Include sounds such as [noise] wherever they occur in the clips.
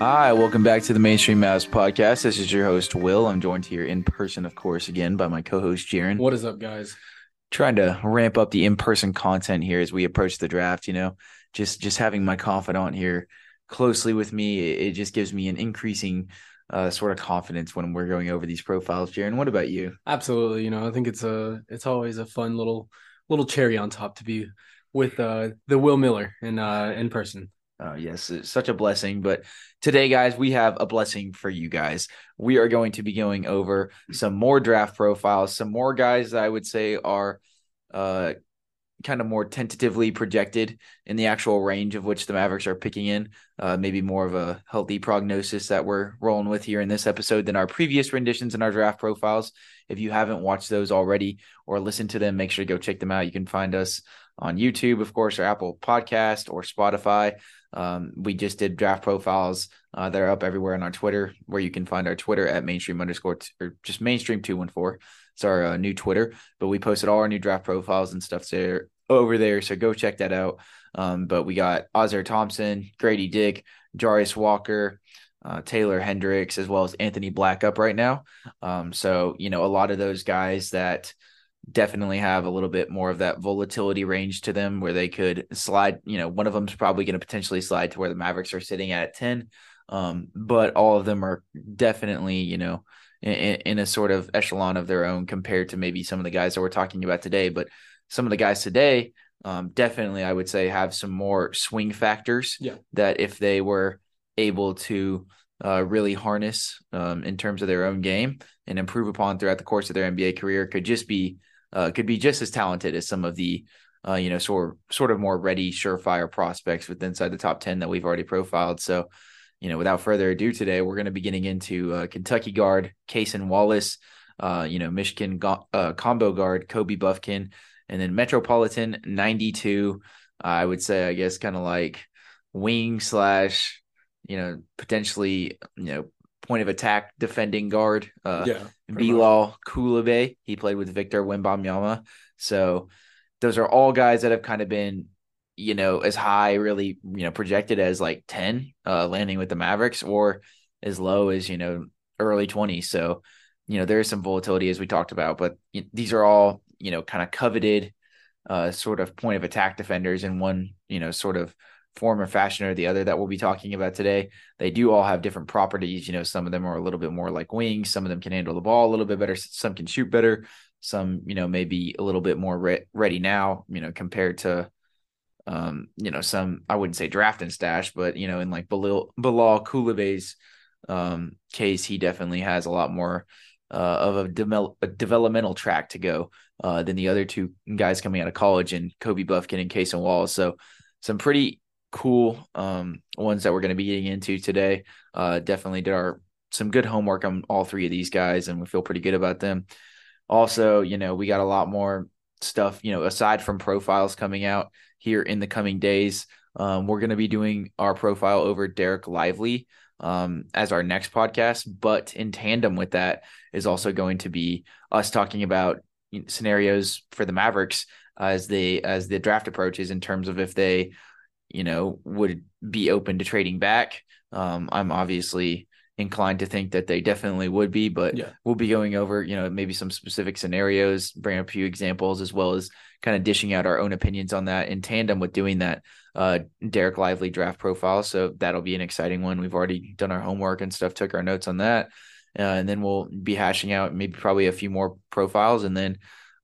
Hi, welcome back to the Mainstream Mavs podcast. This is your host, Will. I'm joined here in person, of course, again by my co host, Jaren. What is up, guys? Trying to ramp up the in person content here as we approach the draft, you know, just just having my confidant here closely with me, it, it just gives me an increasing uh, sort of confidence when we're going over these profiles. Jaren, what about you? Absolutely. You know, I think it's a it's always a fun little little cherry on top to be with uh the Will Miller in uh in person. Uh, yes, it's such a blessing. But today, guys, we have a blessing for you guys. We are going to be going over some more draft profiles, some more guys that I would say are uh, kind of more tentatively projected in the actual range of which the Mavericks are picking in. Uh, maybe more of a healthy prognosis that we're rolling with here in this episode than our previous renditions in our draft profiles. If you haven't watched those already or listened to them, make sure to go check them out. You can find us on YouTube, of course, or Apple Podcast or Spotify. Um, we just did draft profiles uh, that are up everywhere on our Twitter, where you can find our Twitter at mainstream underscore t- or just mainstream two one four. It's our uh, new Twitter, but we posted all our new draft profiles and stuff there over there. So go check that out. Um, but we got Ausar Thompson, Grady Dick, Jarace Walker, uh, Taylor Hendricks, as well as Anthony Black up right now. Um, so you know a lot of those guys that definitely have a little bit more of that volatility range to them where they could slide. You know, one of them's probably going to potentially slide to where the Mavericks are sitting at 10. Um, but all of them are definitely, you know, in, in, a sort of echelon of their own compared to maybe some of the guys that we're talking about today. But some of the guys today, um, definitely, I would say, have some more swing factors yeah. that if they were able to uh, really harness um, in terms of their own game and improve upon throughout the course of their NBA career, could just be uh, could be just as talented as some of the uh, you know sort sort of more ready, surefire prospects with inside the top ten that we've already profiled. So, you know, without further ado, today we're going to be getting into uh, Kentucky guard Cason Wallace, uh, you know, Michigan go- uh, combo guard Kobe Bufkin, and then Metropolitan ninety two. I would say, I guess, kind of like wing slash, you know, potentially, you know, point of attack defending guard. Uh, yeah, Bilal Coulibaly. He played with Victor Wembanyama. So those are all guys that have kind of been, you know, as high, really, you know, projected as like 10, uh, landing with the Mavericks or as low as, you know, early 20s. So, you know, there is some volatility as we talked about, but these are all, you know, kind of coveted uh, sort of point of attack defenders and one, you know, sort of form or fashion or the other that we'll be talking about today. They do all have different properties. You know, some of them are a little bit more like wings, some of them can handle the ball a little bit better, some can shoot better, some, you know, maybe a little bit more re- ready now, you know, compared to um, you know, some I wouldn't say draft and stash, but you know, in like Bilal, Bilal Coulibaly's um case, he definitely has a lot more uh, of a, de- a, developmental track to go uh, than the other two guys coming out of college and Kobe Bufkin and Cason Wallace. So some pretty cool um, ones that we're going to be getting into today. Uh, definitely did our some good homework on all three of these guys, and we feel pretty good about them. Also, you know, we got a lot more stuff, you know, aside from profiles coming out here in the coming days. Um, we're going to be doing our profile over Dereck Lively um, as our next podcast, but in tandem with that is also going to be us talking about scenarios for the Mavericks as they as the draft approaches in terms of if they you know, would be open to trading back. Um, I'm obviously inclined to think that they definitely would be, but yeah. we'll be going over, you know, maybe some specific scenarios, bring up a few examples, as well as kind of dishing out our own opinions on that in tandem with doing that uh, Dereck Lively draft profile. So that'll be an exciting one. We've already done our homework and stuff, took our notes on that. Uh, and then we'll be hashing out maybe probably a few more profiles. And then,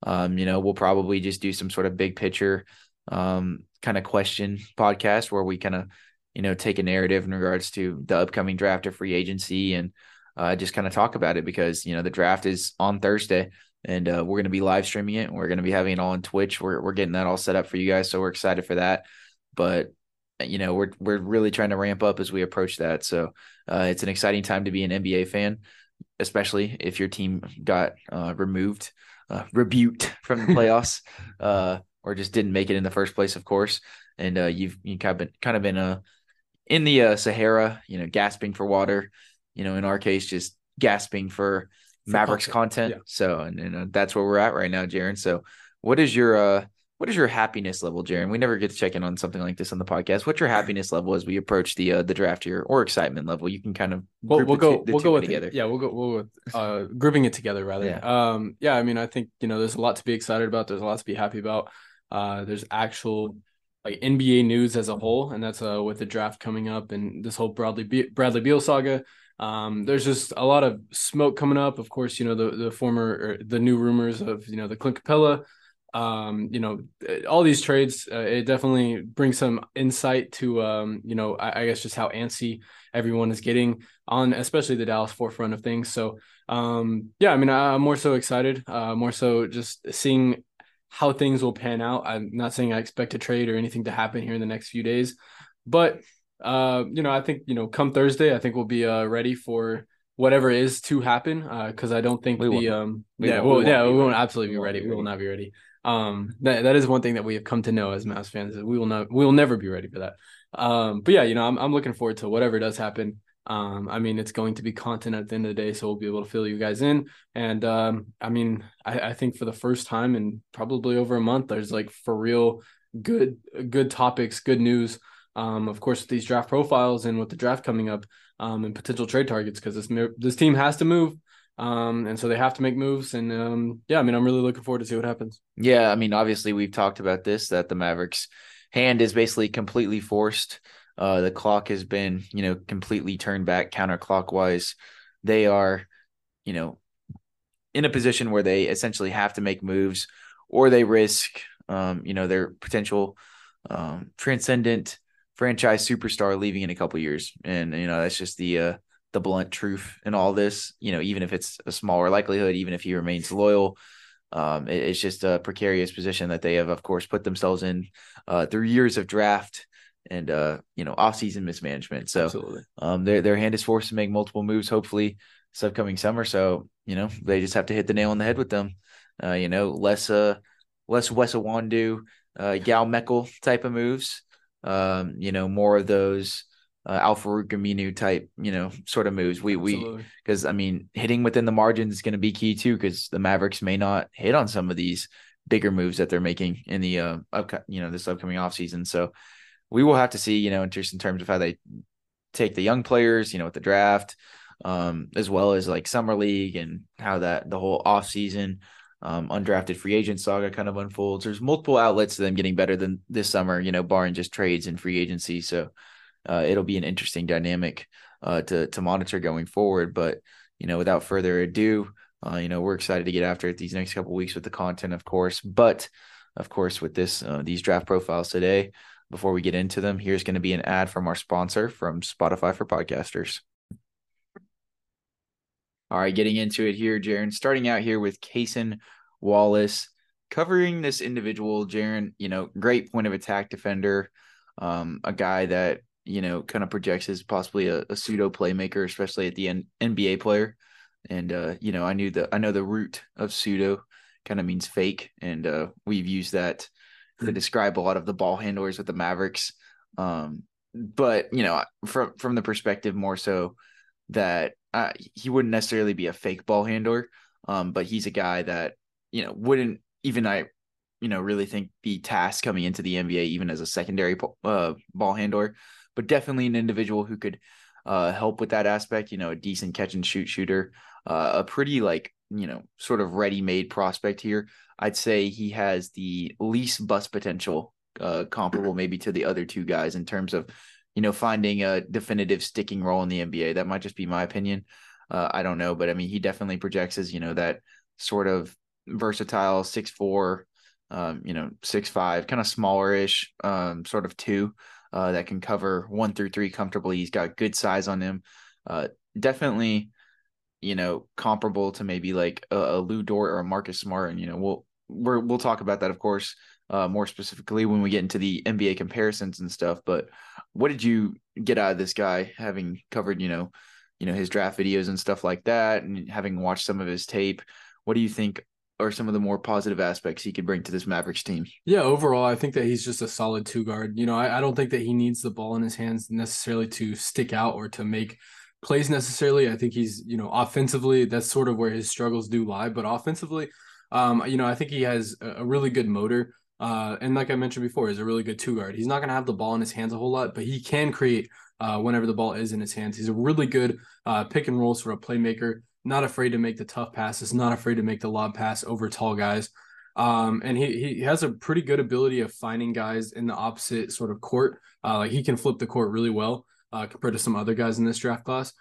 um, you know, we'll probably just do some sort of big picture um, kind of question podcast where we kind of you know take a narrative in regards to the upcoming draft or free agency and uh, just kind of talk about it because you know the draft is on Thursday and uh, we're going to be live streaming it. We're going to be having it all on Twitch. We're we're getting that all set up for you guys, so we're excited for that. But you know, we're we're really trying to ramp up as we approach that. So uh, it's an exciting time to be an NBA fan, especially if your team got uh, removed, uh, [laughs] rebuked from the playoffs, uh, or just didn't make it in the first place, of course. And uh, you've you kind of been kind of been uh, in the uh, Sahara, you know, gasping for water. You know, in our case, just gasping for, for Mavericks content. content. Yeah. So, and, and uh, that's where we're at right now, Jaren. So, what is your uh, what is your happiness level, Jaren? We never get to check in on something like this on the podcast. What's your happiness level as we approach the uh, the draft here, or excitement level? You can kind of we'll, we'll go we'll go with together. It. Yeah, we'll go we'll with uh, grouping it together rather. Yeah. Um, yeah. I mean, I think you know there's a lot to be excited about. There's a lot to be happy about. Uh, there's actual like NBA news as a whole, and that's uh with the draft coming up and this whole Bradley Be- Bradley Beal saga. Um, there's just a lot of smoke coming up. Of course, you know the the former the new rumors of you know the Clint Capela um, you know, all these trades, uh, it definitely brings some insight to, um, you know, I, I, guess just how antsy everyone is getting on, especially the Dallas forefront of things. So, um, yeah, I mean, I, am more so excited, uh, more so just seeing how things will pan out. I'm not saying I expect a trade or anything to happen here in the next few days, but, uh, you know, I think, you know, come Thursday, I think we'll be uh, ready for whatever is to happen because uh, I don't think we the um we yeah well yeah we won't absolutely be ready. We will not be ready. Um, that that is one thing that we have come to know as Mavs fans. Is we will not we will never be ready for that. Um, but yeah, you know, I'm I'm looking forward to whatever does happen. Um, I mean, it's going to be content at the end of the day, so we'll be able to fill you guys in. And um, I mean, I, I think for the first time in probably over a month, there's like for real good good topics, good news. Um, of course, with these draft profiles and with the draft coming up, um, and potential trade targets, because this this team has to move. Um, and so they have to make moves. And um, yeah, I mean, I'm really looking forward to see what happens. Yeah, I mean, obviously we've talked about this that the Mavericks hand is basically completely forced. Uh, the clock has been, you know, completely turned back counterclockwise. They are, you know, in a position where they essentially have to make moves or they risk, um, you know, their potential um, transcendent franchise superstar leaving in a couple years. And, you know, that's just the, uh, the blunt truth in all this. You know, even if it's a smaller likelihood, even if he remains loyal, um, it, it's just a precarious position that they have, of course, put themselves in uh, through years of draft and uh, you know off-season mismanagement. So um, their their hand is forced to make multiple moves. Hopefully, this upcoming summer. So you know they just have to hit the nail on the head with them. Uh, you know, less uh less Wes Iwundu, uh, Gal Mekel type of moves. Um, you know, more of those uh, Al-Farouq type, you know, sort of moves. We Absolutely. we because I mean, hitting within the margins is going to be key too, because the Mavericks may not hit on some of these bigger moves that they're making in the uh, up, you know, this upcoming offseason. So we will have to see, you know, just in terms of how they take the young players, you know, with the draft, um, as well as like summer league and how that the whole offseason um, undrafted free agent saga kind of unfolds. There's multiple outlets to them getting better than this summer, you know, barring just trades and free agency. So uh, it'll be an interesting dynamic uh, to to monitor going forward. But you know, without further ado, uh, you know, we're excited to get after it these next couple weeks with the content, of course. But of course, with this uh, these draft profiles today, before we get into them, here's going to be an ad from our sponsor from Spotify for podcasters. All right, getting into it here, Jaren. Starting out here with Cason Wallace, covering this individual, Jaren. You know, great point of attack defender, um, a guy that you know, kind of projects as possibly a, a pseudo playmaker, especially at the N- NBA player. And uh, you know, I knew the I know the root of pseudo kind of means fake, and uh, we've used that to describe a lot of the ball handlers with the Mavericks. Um, but you know, from from the perspective more so that uh, he wouldn't necessarily be a fake ball handler, um, but he's a guy that you know wouldn't even I you know really think be tasked coming into the NBA even as a secondary uh, ball handler but definitely an individual who could uh, help with that aspect. You know, a decent catch and shoot shooter, uh, a pretty like you know sort of ready made prospect here. I'd say he has the least bust potential, uh, comparable maybe to the other two guys in terms of you know finding a definitive sticking role in the NBA. That might just be my opinion. Uh, I don't know, but I mean, he definitely projects as you know that sort of versatile six four, um, you know six five, kind of smallerish, um, sort of two uh, that can cover one through three comfortably. He's got good size on him. Uh, definitely, you know, comparable to maybe like a, a Lu Dort or a Marcus Smart. And you know, we'll we're, we'll talk about that, of course, uh, more specifically when we get into the NBA comparisons and stuff. But what did you get out of this guy having covered, you know, you know, his draft videos and stuff like that and having watched some of his tape? What do you think are some of the more positive aspects he could bring to this Mavericks team? Yeah, overall, I think that he's just a solid two guard. You know, I, I don't think that he needs the ball in his hands necessarily to stick out or to make plays necessarily. I think he's, you know, offensively, that's sort of where his struggles do lie. But offensively, um, you know, I think he has a, really good motor. Uh, and like I mentioned before, he's a really good two guard. He's not going to have the ball in his hands a whole lot, but he can create uh, whenever the ball is in his hands. He's a really good uh, pick and roll sort of playmaker. Not afraid to make the tough passes. Not afraid to make the lob pass over tall guys. Um, and he he has a pretty good ability of finding guys in the opposite sort of court. Uh, like he can flip the court really well uh, compared to some other guys in this draft class.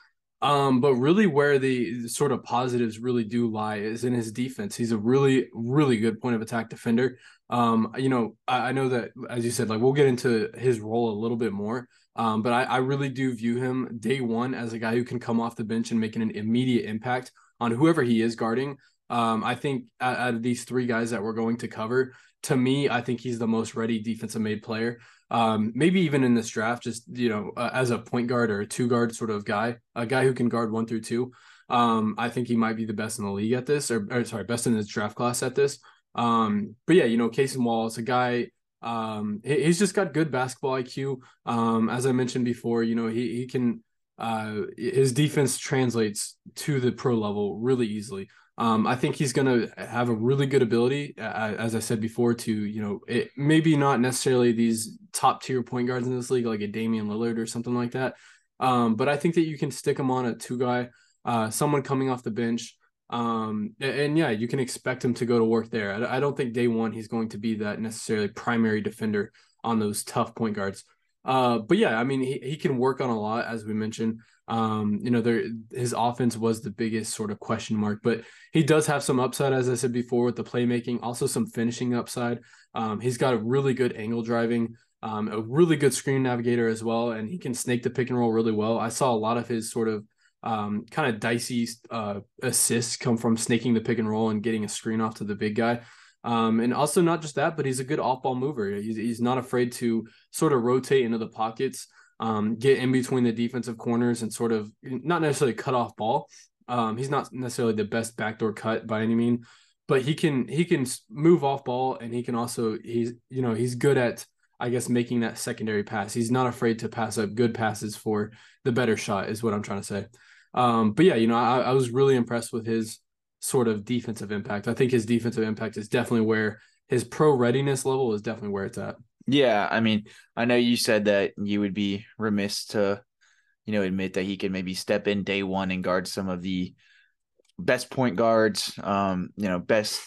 Um, but really, where the, sort of positives really do lie is in his defense. He's a really, really good point of attack defender. Um, you know, I, I, know that as you said, like we'll get into his role a little bit more. Um, but I, I really do view him day one as a guy who can come off the bench and make an immediate impact on whoever he is guarding. Um, I think out, out of these three guys that we're going to cover, to me, I think he's the most ready defensive made player um, maybe even in this draft, just you know, uh, as a point guard or a two guard sort of guy, a guy who can guard one through two. Um, I think he might be the best in the league at this, or, or sorry, best in his draft class at this. Um, but yeah, you know, Cason Wallace, a guy. Um, he, he's just got good basketball IQ. Um, as I mentioned before, you know, he he can. Uh, his defense translates to the pro level really easily. Um, I think he's going to have a really good ability, uh, as I said before, to you know, it, maybe not necessarily these top tier point guards in this league, like a Damian Lillard or something like that. Um, but I think that you can stick him on a two guy, uh, someone coming off the bench. Um, and, and, yeah, you can expect him to go to work there. I, I, don't think day one he's going to be that necessarily primary defender on those tough point guards. Uh, but yeah, I mean, he, he can work on a lot, as we mentioned. Um, you know, there his offense was the biggest sort of question mark, but he does have some upside, as I said before, with the playmaking, also some finishing upside. Um, he's got a really good angle driving, um, a really good screen navigator as well, and he can snake the pick and roll really well. I saw a lot of his sort of um, kind of dicey uh, assists come from snaking the pick and roll and getting a screen off to the big guy. Um, and also not just that, but he's a good off ball mover. He's, he's not afraid to sort of rotate into the pockets um, get in between the defensive corners and sort of not necessarily cut off ball. Um, he's not necessarily the best backdoor cut by any mean, but he can he can move off ball and he can also he's you know he's good at I guess making that secondary pass. He's not afraid to pass up good passes for the better shot is what I'm trying to say. Um, but yeah, you know I, I was really impressed with his sort of defensive impact. I think his defensive impact is definitely where his pro readiness level is definitely where it's at. Yeah, I mean, I know you said that you would be remiss to, you know, admit that he could maybe step in day one and guard some of the best point guards, um, you know, best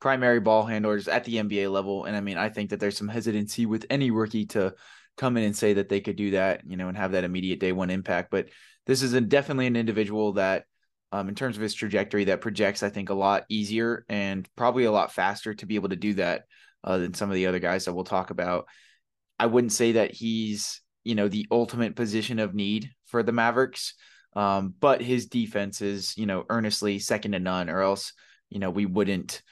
primary ball handlers at the NBA level. And I mean, I think that there's some hesitancy with any rookie to come in and say that they could do that, you know, and have that immediate day one impact. But this is a, definitely an individual that, um, in terms of his trajectory, that projects, I think, a lot easier and probably a lot faster to be able to do that uh, than some of the other guys that we'll talk about. I wouldn't say that he's you know the ultimate position of need for the Mavericks, um, but his defense is you know earnestly second to none, or else you know we wouldn't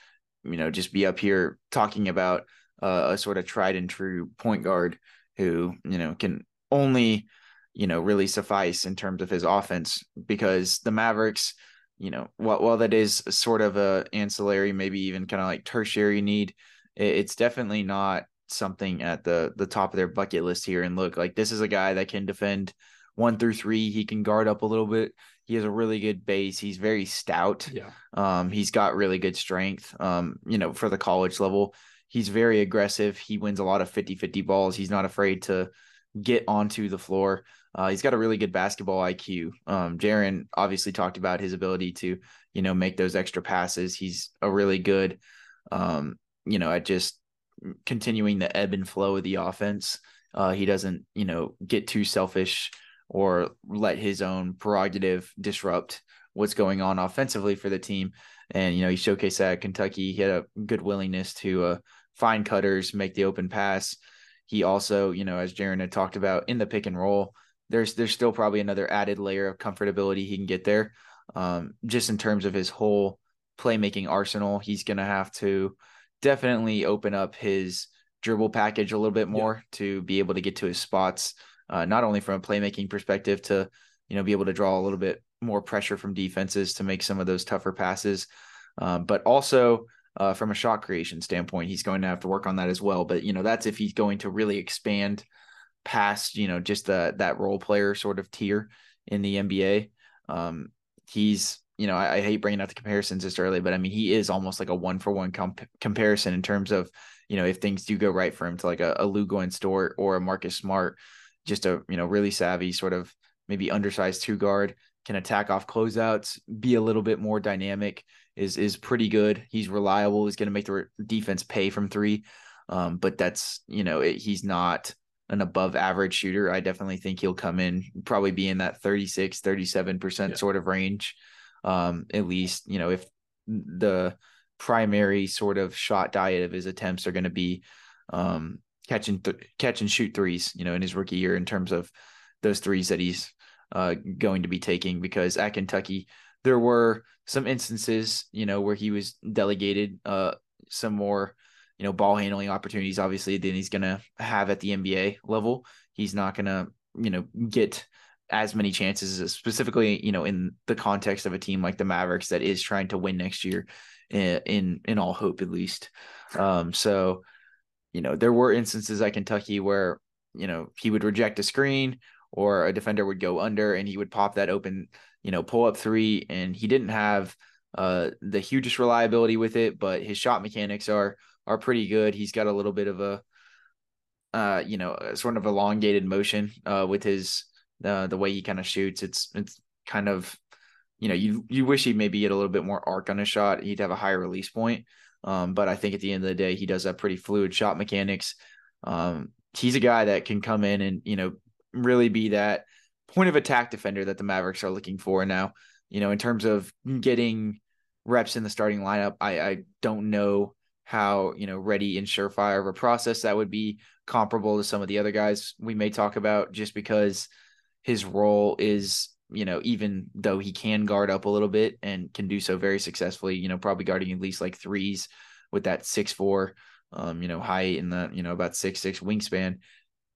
you know just be up here talking about uh, a sort of tried and true point guard who you know can only you know really suffice in terms of his offense because the Mavericks you know while, while that is sort of a ancillary maybe even kind of like tertiary need it's definitely not something at the the top of their bucket list here. And look, like this is a guy that can defend one through three. He can guard up a little bit. He has a really good base. He's very stout. Yeah. Um, he's got really good strength. Um, you know, for the college level, he's very aggressive. He wins a lot of 50-50 balls. He's not afraid to get onto the floor. Uh, he's got a really good basketball IQ. Um, Jaren obviously talked about his ability to, you know, make those extra passes. He's a really good, um, you know, at just continuing the ebb and flow of the offense. Uh, he doesn't, you know, get too selfish or let his own prerogative disrupt what's going on offensively for the team. And you know, he showcased that at Kentucky. He had a good willingness to uh, find cutters, make the open pass. He also, you know, as Jaren had talked about in the pick and roll, there's there's still probably another added layer of comfortability he can get there. Um, just in terms of his whole playmaking arsenal, he's gonna have to definitely open up his dribble package a little bit more yeah. to be able to get to his spots. uh, not only from a playmaking perspective to you know be able to draw a little bit more pressure from defenses to make some of those tougher passes, um, but also uh, from a shot creation standpoint, he's going to have to work on that as well. But you know that's if he's going to really expand past you know just the that role player sort of tier in the NBA. Um, he's you know I, I, hate bringing out the comparisons this early, but I mean he is almost like a one for one comp- comparison in terms of you know if things do go right for him to like a, a Lu Dort or a Marcus Smart, just a you know really savvy sort of maybe undersized two guard can attack off closeouts, be a little bit more dynamic is is pretty good. He's reliable. He's going to make the defense pay from three. Um, but that's you know it, he's not an above average shooter. I definitely think he'll come in probably be in that 36, 37% yeah. sort of range. Um, at least, you know, if the primary sort of shot diet of his attempts are going to be um, catching th- catch and shoot threes, you know, in his rookie year in terms of those threes that he's uh, going to be taking because at Kentucky there were some instances, you know, where he was delegated uh, some more you know, ball handling opportunities, obviously, than he's going to have at the NBA level. He's not going to, you know, get as many chances, specifically, you know, in the context of a team like the Mavericks that is trying to win next year, in in, in all hope at least. Um, so, you know, there were instances at Kentucky where you know he would reject a screen or a defender would go under and he would pop that open, you know, pull up three, and he didn't have uh the hugest reliability with it, but his shot mechanics are are pretty good. He's got a little bit of a, uh, you know, sort of elongated motion uh, with his uh, the way he kind of shoots. It's it's kind of, you know, you you wish he'd maybe get a little bit more arc on his shot. He'd have a higher release point. Um, but I think at the end of the day, he does have pretty fluid shot mechanics. Um, he's a guy that can come in and you know really be that point of attack defender that the Mavericks are looking for now. You know, in terms of getting reps in the starting lineup, I I don't know how you know ready and surefire of a process that would be comparable to some of the other guys we may talk about just because his role is you know even though he can guard up a little bit and can do so very successfully you know probably guarding at least like threes with that six four um you know height and the you know about six six wingspan.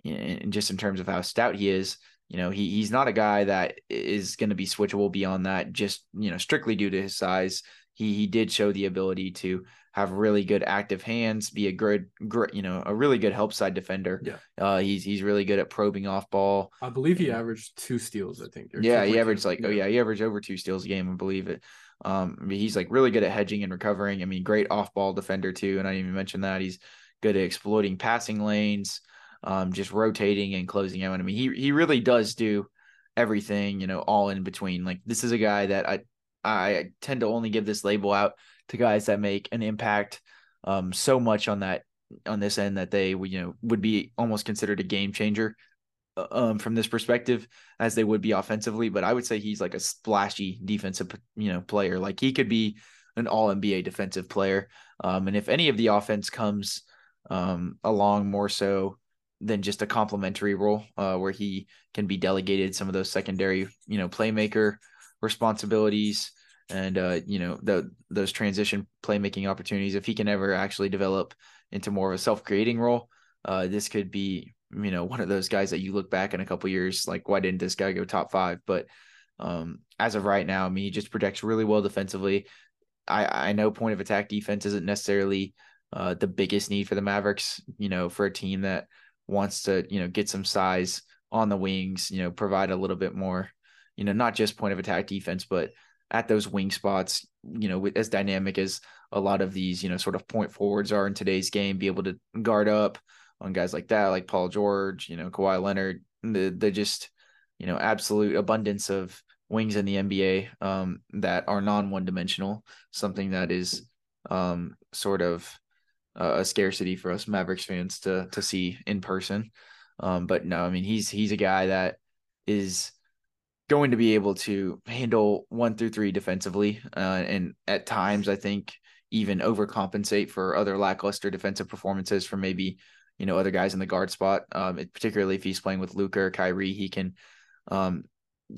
And just in terms of how stout he is you know he he's not a guy that is going to be switchable beyond that just you know strictly due to his size he he did show the ability to have really good active hands, be a good, great, you know, a really good help side defender. Yeah. Uh, he's he's really good at probing off ball. I believe he averaged two steals. I think. Yeah, he averaged like oh yeah, he averaged over two steals a game. I believe it. Um, I mean, he's like really good at hedging and recovering. I mean, great off ball defender too. And I didn't even mention that he's good at exploiting passing lanes, um, just rotating and closing out. I mean, he he really does do everything. You know, all in between. Like this is a guy that I I tend to only give this label out to guys that make an impact um, so much on that on this end that they you know would be almost considered a game changer uh, um, from this perspective as they would be offensively. But I would say he's like a splashy defensive you know player. Like he could be an All NBA defensive player. Um, and if any of the offense comes um, along more so than just a complementary role uh, where he can be delegated some of those secondary you know playmaker responsibilities and uh, you know the those transition playmaking opportunities. If he can ever actually develop into more of a self-creating role, uh, this could be you know one of those guys that you look back in a couple years like why didn't this guy go top five? But um, as of right now, I mean he just projects really well defensively. I I know point of attack defense isn't necessarily uh, the biggest need for the Mavericks. You know for a team that wants to you know get some size on the wings, you know provide a little bit more you know, not just point of attack defense, but at those wing spots, you know, as dynamic as a lot of these, you know, sort of point forwards are in today's game, be able to guard up on guys like that, like Paul George, you know, Kawhi Leonard, the the just, you know, absolute abundance of wings in the NBA um, that are non one dimensional, something that is um, sort of a scarcity for us Mavericks fans to to see in person. Um, but no, I mean he's he's a guy that is going to be able to handle one through three defensively, uh, and at times I think even overcompensate for other lackluster defensive performances from maybe you know other guys in the guard spot. Um, it, particularly if he's playing with Luka or Kyrie, he can um,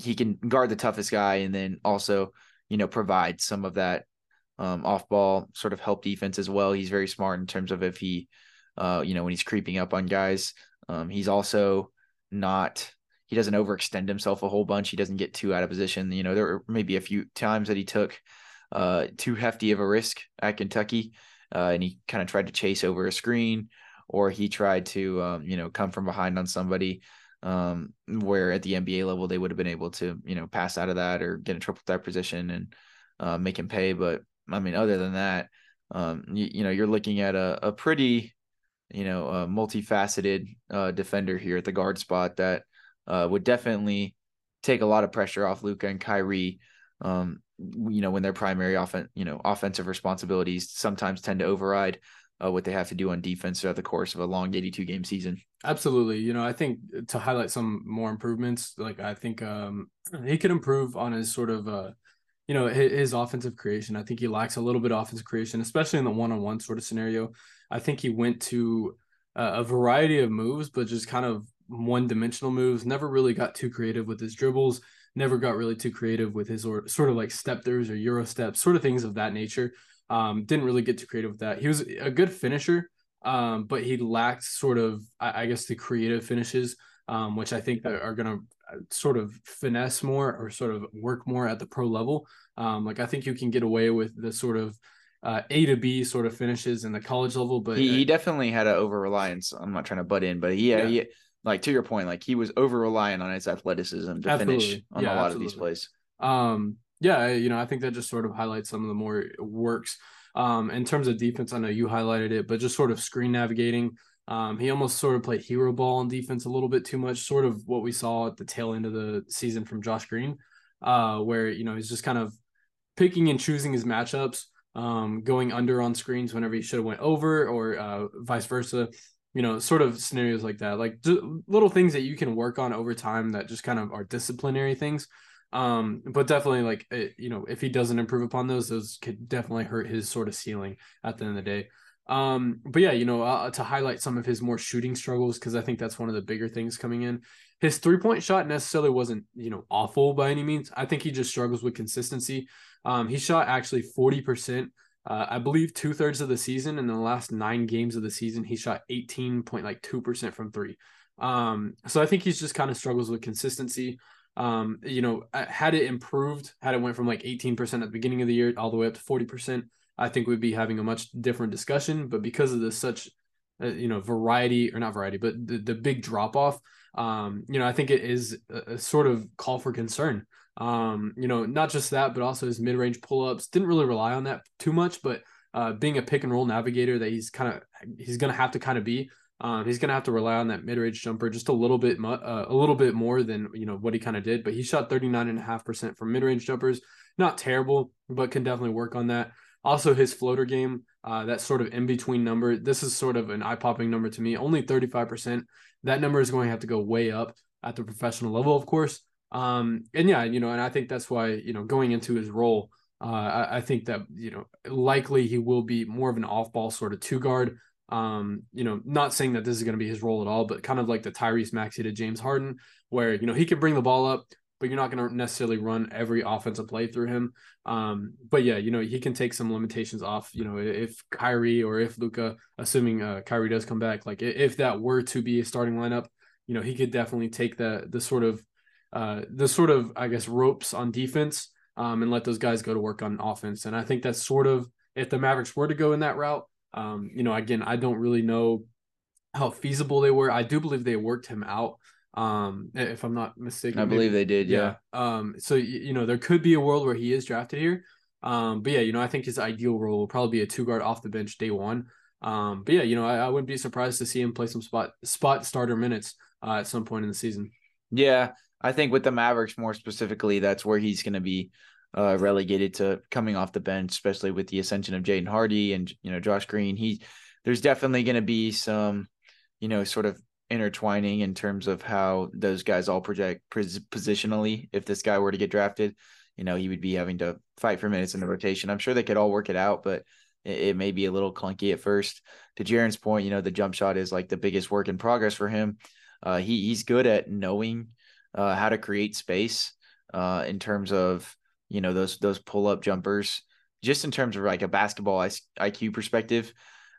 he can guard the toughest guy and then also you know provide some of that um, off ball sort of help defense as well. He's very smart in terms of if he uh, you know when he's creeping up on guys. Um, he's also not he doesn't overextend himself a whole bunch. He doesn't get too out of position. You know, there were maybe a few times that he took uh, too hefty of a risk at Kentucky, uh, and he kind of tried to chase over a screen, or he tried to um, you know come from behind on somebody. Um, where at the NBA level they would have been able to you know pass out of that or get a triple threat position and uh, make him pay. But I mean, other than that, um, you, you know, you're looking at a, a pretty you know, a multifaceted uh, defender here at the guard spot that uh, would definitely take a lot of pressure off Luka and Kyrie. Um, you know, when their primary offense, you know, offensive responsibilities sometimes tend to override uh, what they have to do on defense throughout the course of a long 82 game season. Absolutely. You know, I think to highlight some more improvements, like I think um, [clears throat] he could improve on his sort of, uh, you know, his, his offensive creation. I think he lacks a little bit of offensive creation, especially in the one on one sort of scenario. I think he went to uh, a variety of moves, but just kind of one dimensional moves. Never really got too creative with his dribbles. Never got really too creative with his or sort of like step throughs or euro steps, sort of things of that nature. Um, didn't really get too creative with that. He was a good finisher, um, but he lacked sort of, I, I guess, the creative finishes, um, which I think are going to uh, sort of finesse more or sort of work more at the pro level. Um, like I think you can get away with the sort of uh, A to B sort of finishes in the college level, but he, he definitely had an over reliance. I'm not trying to butt in, but he, yeah, he, like to your point, like he was over reliant on his athleticism to absolutely. finish on yeah, a lot absolutely. of these plays. Um, yeah, you know, I think that just sort of highlights some of the more works. Um, in terms of defense, I know you highlighted it, but just sort of screen navigating. Um, he almost sort of played hero ball on defense a little bit too much, sort of what we saw at the tail end of the season from Josh Green, uh, where you know he's just kind of picking and choosing his matchups um, going under on screens whenever he should have went over, or uh, vice versa. You know, sort of scenarios like that, like d- little things that you can work on over time that just kind of are disciplinary things. Um, but definitely, like it, you know, if he doesn't improve upon those, those could definitely hurt his sort of ceiling at the end of the day. Um, but yeah, you know, uh, to highlight some of his more shooting struggles, because I think that's one of the bigger things coming in. His three point shot necessarily wasn't, you know, awful by any means. I think he just struggles with consistency. Um, he shot actually 40%. Uh, I believe two thirds of the season in the last nine games of the season, he shot 18.2% from three. Um, so I think he's just kind of struggles with consistency. Um, you know, uh, had it improved, had it went from like 18% at the beginning of the year all the way up to 40%, I think we'd be having a much different discussion. But because of the such, uh, you know, variety or not variety, but the, the big drop off, um, you know, I think it is a, a sort of call for concern. Um, you know, not just that, but also his mid-range pull-ups. Didn't really rely on that too much, but uh, being a pick and roll navigator that he's kind of he's gonna have to kind of be. Um, he's gonna have to rely on that mid-range jumper just a little bit, uh, a little bit more than you know what he kind of did. But he shot 39.5% from mid-range jumpers. Not terrible, but can definitely work on that. Also, his floater game, uh, that sort of in between number. This is sort of an eye popping number to me. Only 35%. That number is going to have to go way up at the professional level, of course. Um, and yeah, you know, and I think that's why, you know, going into his role, uh, I, I, think that, you know, likely he will be more of an off ball sort of two guard. Um, you know, not saying that this is going to be his role at all, but kind of like the Tyrese Maxey to James Harden, where, you know, he can bring the ball up, but you're not going to necessarily run every offensive play through him. Um, but yeah, you know, he can take some limitations off, you know, if Kyrie or if Luka, assuming uh, Kyrie does come back, like if that were to be a starting lineup, you know, he could definitely take the, the sort of, uh, the sort of I guess ropes on defense um, and let those guys go to work on offense. And I think that's sort of if the Mavericks were to go in that route. Um, you know, again, I don't really know how feasible they were. I do believe they worked him out. Um, if I'm not mistaken, I maybe. believe they did. Yeah. yeah. Um, so you know, there could be a world where he is drafted here. Um, but yeah, you know, I think his ideal role will probably be a two guard off the bench day one. Um, but yeah, you know, I, I wouldn't be surprised to see him play some spot spot starter minutes uh, at some point in the season. Yeah, I think with the Mavericks more specifically, that's where he's going to be uh, relegated to coming off the bench, especially with the ascension of Jaden Hardy and you know Josh Green. He there's definitely going to be some you know sort of intertwining in terms of how those guys all project positionally. If this guy were to get drafted, you know he would be having to fight for minutes in the rotation. I'm sure they could all work it out, but it, it may be a little clunky at first. To Jaren's point, you know the jump shot is like the biggest work in progress for him. Uh, he he's good at knowing uh, how to create space uh, in terms of you know those those pull up jumpers. Just in terms of like a basketball IQ perspective,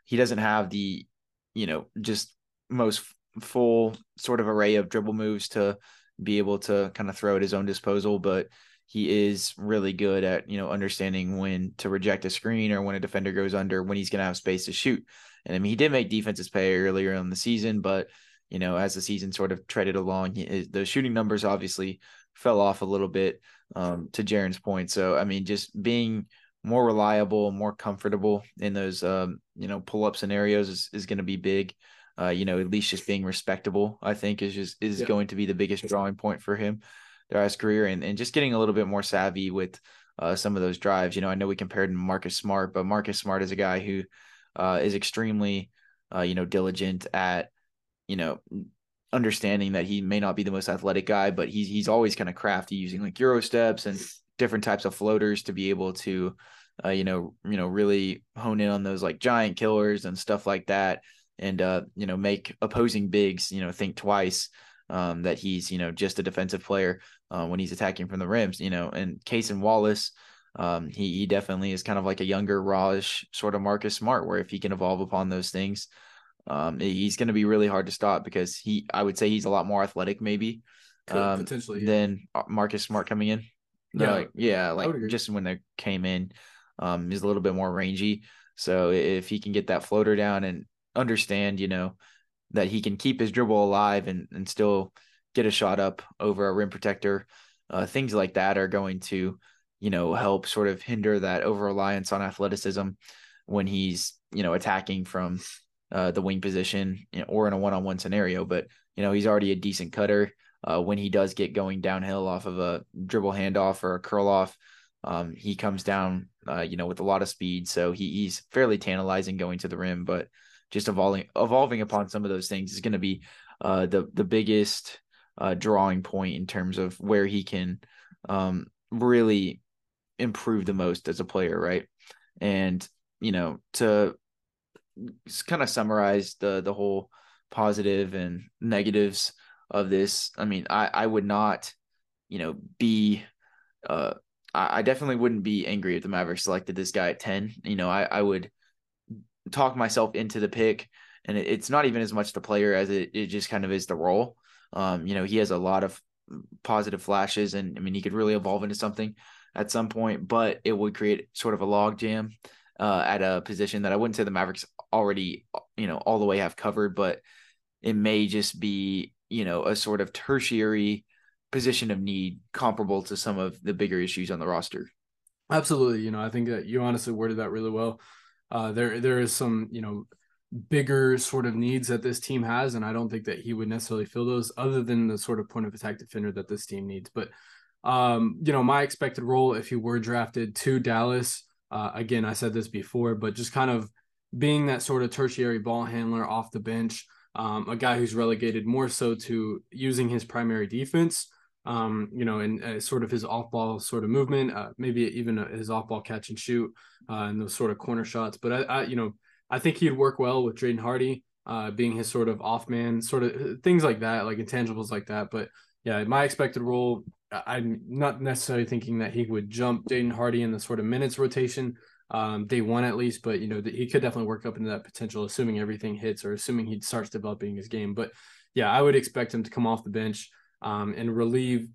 he doesn't have the you know just most full sort of array of dribble moves to be able to kind of throw at his own disposal, but he is really good at you know understanding when to reject a screen or when a defender goes under when he's going to have space to shoot. And I mean, he did make defenses pay earlier in the season, but you know, as the season sort of treaded along, he, the shooting numbers obviously fell off a little bit. Um, to Jaren's point, so I mean, just being more reliable, more comfortable in those um, you know pull up scenarios is, is going to be big. Uh, you know, at least just being respectable, I think, is just is yeah. going to be the biggest drawing point for him throughout his career, and and just getting a little bit more savvy with uh, some of those drives. You know, I know we compared him to Marcus Smart, but Marcus Smart is a guy who uh, is extremely, uh, you know, diligent at, you know, understanding that he may not be the most athletic guy, but he's he's always kind of crafty using like euro steps and different types of floaters to be able to, uh, you know, you know, really hone in on those like giant killers and stuff like that, and uh, you know, make opposing bigs, you know, think twice. Um, that he's you know just a defensive player uh, when he's attacking from the rims, you know, and Cason Wallace, um, he he definitely is kind of like a younger, rawish sort of Marcus Smart, where if he can evolve upon those things, um, he's going to be really hard to stop because he, I would say, he's a lot more athletic, maybe, um, potentially than uh, Marcus Smart coming in. Yeah, like, yeah, like just when they came in, um, he's a little bit more rangy. So if he can get that floater down and understand, you know, that he can keep his dribble alive and and still get a shot up over a rim protector, uh, things like that are going to, you know, help sort of hinder that over reliance on athleticism when he's, you know, attacking from uh, the wing position you know, or in a one on one scenario. But, you know, he's already a decent cutter uh, when he does get going downhill off of a dribble handoff or a curl off. Um, he comes down, uh, you know, with a lot of speed, so he, he's fairly tantalizing going to the rim. But just evolving evolving upon some of those things is going to be uh, the the biggest uh, drawing point in terms of where he can um, really improve the most as a player, right? And you know, to kind of summarize the the whole positive and negatives of this. I mean, I I would not, you know, be uh I, I definitely wouldn't be angry if the Mavericks selected this guy at 10. You know, I, I would talk myself into the pick. And it, it's not even as much the player as it, it just kind of is the role. Um, you know, he has a lot of positive flashes and I mean he could really evolve into something at some point, but it would create sort of a log jam uh, at a position that I wouldn't say the Mavericks already, you know, all the way have covered, but it may just be you know, a sort of tertiary position of need comparable to some of the bigger issues on the roster. Absolutely. You know, I think that you honestly worded that really well. Uh, there, there is some, you know, bigger sort of needs that this team has, and I don't think that he would necessarily fill those, other than the sort of point of attack defender that this team needs. But, um, you know, my expected role if he were drafted to Dallas, uh, again, I said this before, but just kind of being that sort of tertiary ball handler off the bench um, a guy who's relegated more so to using his primary defense, um, you know, and uh, sort of his off ball sort of movement, uh, maybe even uh, his off ball catch and shoot uh, and those sort of corner shots. But I, I, you know, I think he'd work well with Jaden Hardy uh, being his sort of off man, sort of uh, things like that, like intangibles like that. But yeah, my expected role, I'm not necessarily thinking that he would jump Jaden Hardy in the sort of minutes rotation um, day one at least. But you know, he could definitely work up into that potential, assuming everything hits or assuming he starts developing his game. But yeah, I would expect him to come off the bench um, and relieve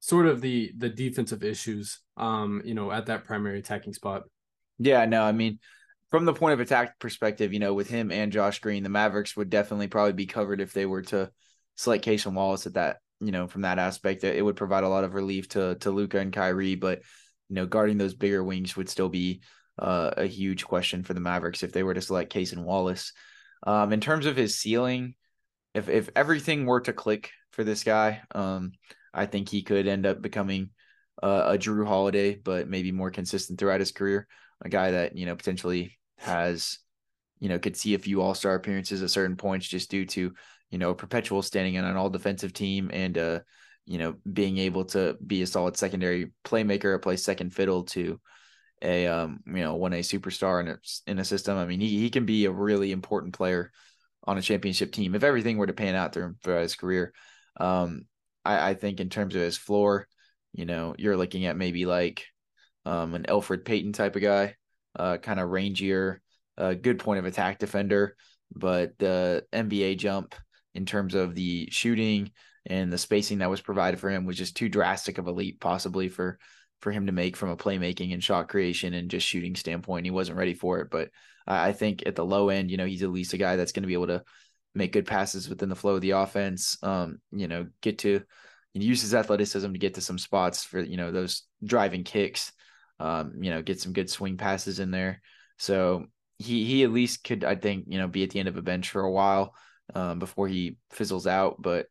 sort of the the defensive issues, um, you know, at that primary attacking spot. Yeah, no, I mean, from the point of attack perspective, you know, with him and Josh Green, the Mavericks would definitely probably be covered if they were to select Cason Wallace at that, you know, from that aspect. It would provide a lot of relief to to Luka and Kyrie, but you know, guarding those bigger wings would still be uh, a huge question for the Mavericks if they were to select Cason Wallace. Um, in terms of his ceiling, if if everything were to click for this guy, um, I think he could end up becoming uh, a Jrue Holiday, but maybe more consistent throughout his career. A guy that you know potentially has, you know, could see a few All Star appearances at certain points just due to you know perpetual standing on an all defensive team and uh, you know being able to be a solid secondary playmaker, or play second fiddle to a um, you know one A superstar in a in a system. I mean, he he can be a really important player on a championship team if everything were to pan out through throughout his career. Um, I, I think in terms of his floor, you know, you're looking at maybe like um, an Elfrid Payton type of guy, uh, kind of rangier, uh, good point of attack defender, but the NBA jump in terms of the shooting and the spacing that was provided for him was just too drastic of a leap, possibly for for him to make from a playmaking and shot creation and just shooting standpoint. He wasn't ready for it, but I think at the low end, you know, he's at least a guy that's going to be able to make good passes within the flow of the offense. Um, you know, get to use his athleticism to get to some spots for you know those driving kicks. Um, you know, get some good swing passes in there. So he he at least could I think you know be at the end of a bench for a while um, before he fizzles out. But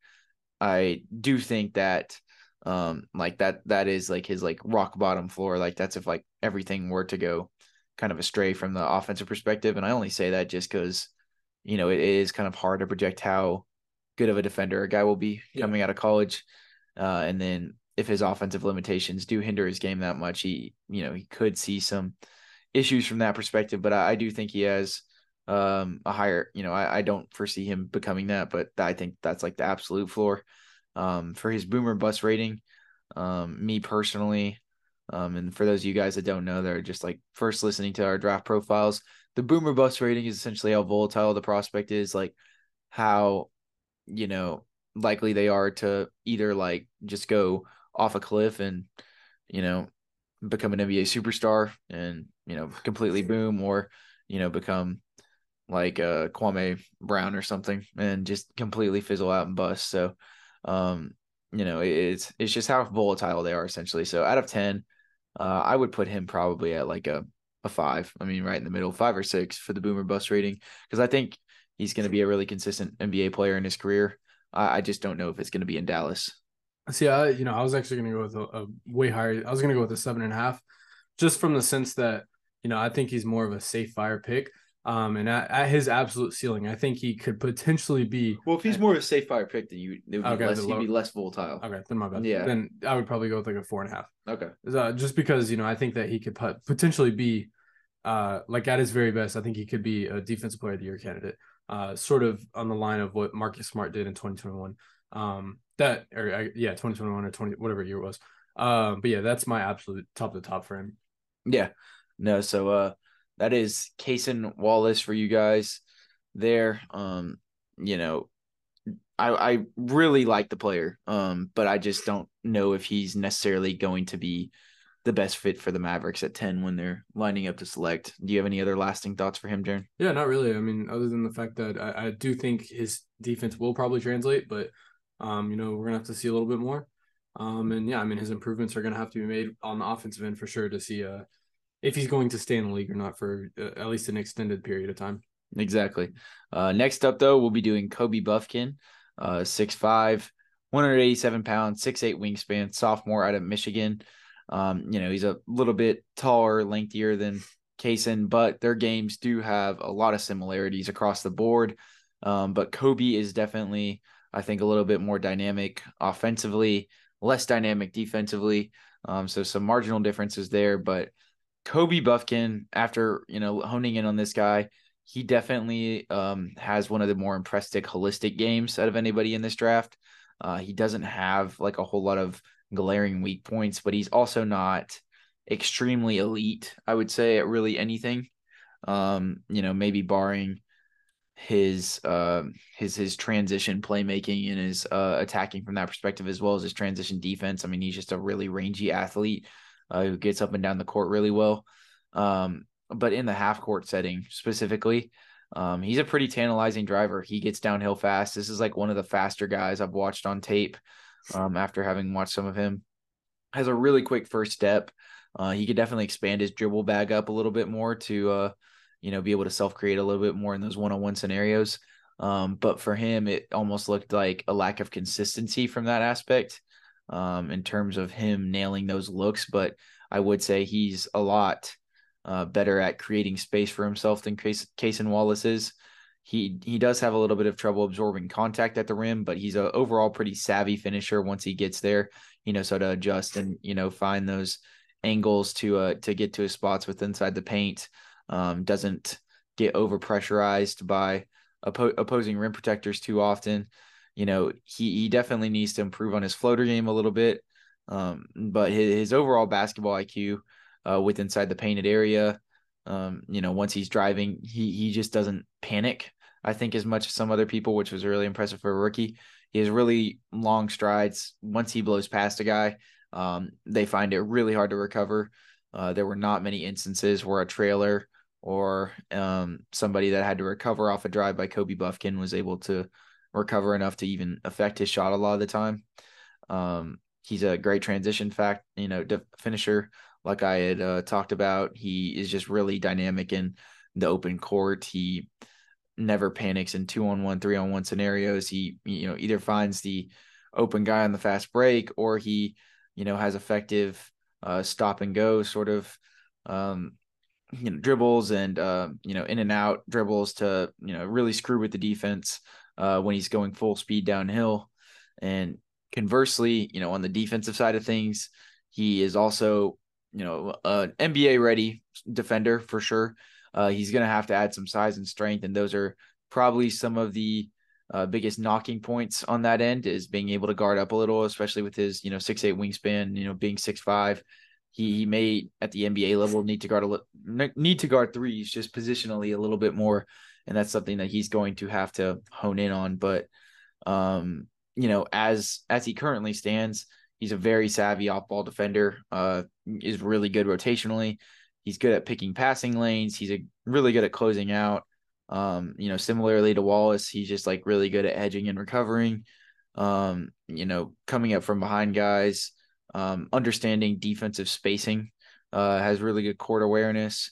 I do think that um like that that is like his like rock bottom floor. Like that's if like everything were to go kind of astray from the offensive perspective. And I only say that just because you know it is kind of hard to project how good of a defender a guy will be yeah. coming out of college. Uh, and then if his offensive limitations do hinder his game that much, he you know he could see some issues from that perspective. But I, I do think he has um, a higher, you know, I, I don't foresee him becoming that, but I think that's like the absolute floor. Um, for his boom or bust rating, um, me personally, um, and for those of you guys that don't know, they're just like first listening to our draft profiles. The boom or bust rating is essentially how volatile the prospect is, like how, you know, likely they are to either like just go off a cliff and, you know, become an NBA superstar and, you know, completely boom or, you know, become like uh Kwame Brown or something and just completely fizzle out and bust. So um, you know, it's it's just how volatile they are essentially. So out of 10, uh, I would put him probably at like a a five. I mean, right in the middle, five or six for the boom or bust rating. Because I think he's going to be a really consistent NBA player in his career. I, I just don't know if it's going to be in Dallas. See, I you know I was actually going to go with a, a, way higher. I was going to go with a seven and a half, just from the sense that you know I think he's more of a safe fire pick. Um, and at, at, his absolute ceiling, I think he could potentially be. Well, if he's more of a safe fire pick, then you it would okay, be less, he'd be less volatile. Okay, then my bad. Yeah, then I would probably go with like a four and a half. Okay, uh, just because you know I think that he could put, potentially be, uh, like at his very best, I think he could be a defensive player of the year candidate. Uh, sort of on the line of what Marcus Smart did in 2021. Um, that or yeah, 2021 or 20 whatever year it was. Um, but yeah, that's my absolute top of the top for him. Yeah, no, so uh that is Cason Wallace for you guys there. Um, you know, I I really like the player, um, but I just don't know if he's necessarily going to be the best fit for the Mavericks at 10 when they're lining up to select. Do you have any other lasting thoughts for him, Jaren? Yeah, not really. I mean, other than the fact that I, I do think his defense will probably translate, but um, you know, we're gonna have to see a little bit more. Um, and yeah, I mean, his improvements are gonna have to be made on the offensive end for sure to see uh if he's going to stay in the league or not for uh, at least an extended period of time. Exactly. Uh, next up, though, we'll be doing Kobe Bufkin, uh, 6'5, 187 pounds, 6'8 wingspan, sophomore out of Michigan. Um, you know, he's a little bit taller, lengthier than Cason, but their games do have a lot of similarities across the board. Um, but Kobe is definitely, I think, a little bit more dynamic offensively, less dynamic defensively. Um, so some marginal differences there, but Kobe Bufkin, after you know honing in on this guy, he definitely um, has one of the more impressive holistic games out of anybody in this draft. Uh, he doesn't have like a whole lot of glaring weak points, but he's also not extremely elite. I would say at really anything. Um, you know, maybe barring his uh, his his transition playmaking and his uh, attacking from that perspective as well as his transition defense. I mean, he's just a really rangy athlete uh, who gets up and down the court really well. Um, but in the half court setting specifically, um, he's a pretty tantalizing driver. He gets downhill fast. This is like one of the faster guys I've watched on tape um, after having watched some of him. Has a really quick first step. Uh, he could definitely expand his dribble bag up a little bit more to, uh, you know, be able to self create a little bit more in those one on one scenarios. Um, but for him, it almost looked like a lack of consistency from that aspect um, in terms of him nailing those looks. But I would say he's a lot uh, better at creating space for himself than Case, Wallace is. He he does have a little bit of trouble absorbing contact at the rim, but he's a overall pretty savvy finisher. Once he gets there, he knows how to adjust and you know find those angles to uh to get to his spots with inside the paint. Um, doesn't get over pressurized by oppo- opposing rim protectors too often you know, he he definitely needs to improve on his floater game a little bit. Um, but his, his overall basketball IQ uh, with inside the painted area, um, you know, once he's driving, he he just doesn't panic I think, as much as some other people, which was really impressive for a rookie. He has really long strides. Once he blows past a guy, um, they find it really hard to recover. Uh, there were not many instances where a trailer or um, somebody that had to recover off a drive by Kobe Bufkin was able to recover enough to even affect his shot a lot of the time. Um, he's a great transition fact, you know, finisher. Like I had uh, talked about, he is just really dynamic in the open court. He never panics in two on one, three on one scenarios. He, you know, either finds the open guy on the fast break or he, you know, has effective uh, stop and go sort of, um, you know, dribbles and, uh, you know, in and out dribbles to, you know, really screw with the defense uh, when he's going full speed downhill. And conversely, you know, on the defensive side of things, he is also, you know, an NBA ready defender for sure. Uh, he's going to have to add some size and strength, and those are probably some of the uh, biggest knocking points on that end is being able to guard up a little, especially with his you know six eight wingspan. You know, being six five, he he may at the NBA level need to guard a need to guard threes just positionally a little bit more, and that's something that he's going to have to hone in on. But um, you know, as as he currently stands, he's a very savvy off ball defender. Uh, is really good rotationally. He's good at picking passing lanes. He's a, really good at closing out. Um, you know, similarly to Wallace, he's just like really good at hedging and recovering. Um, you know, coming up from behind guys, um, understanding defensive spacing, uh, has really good court awareness.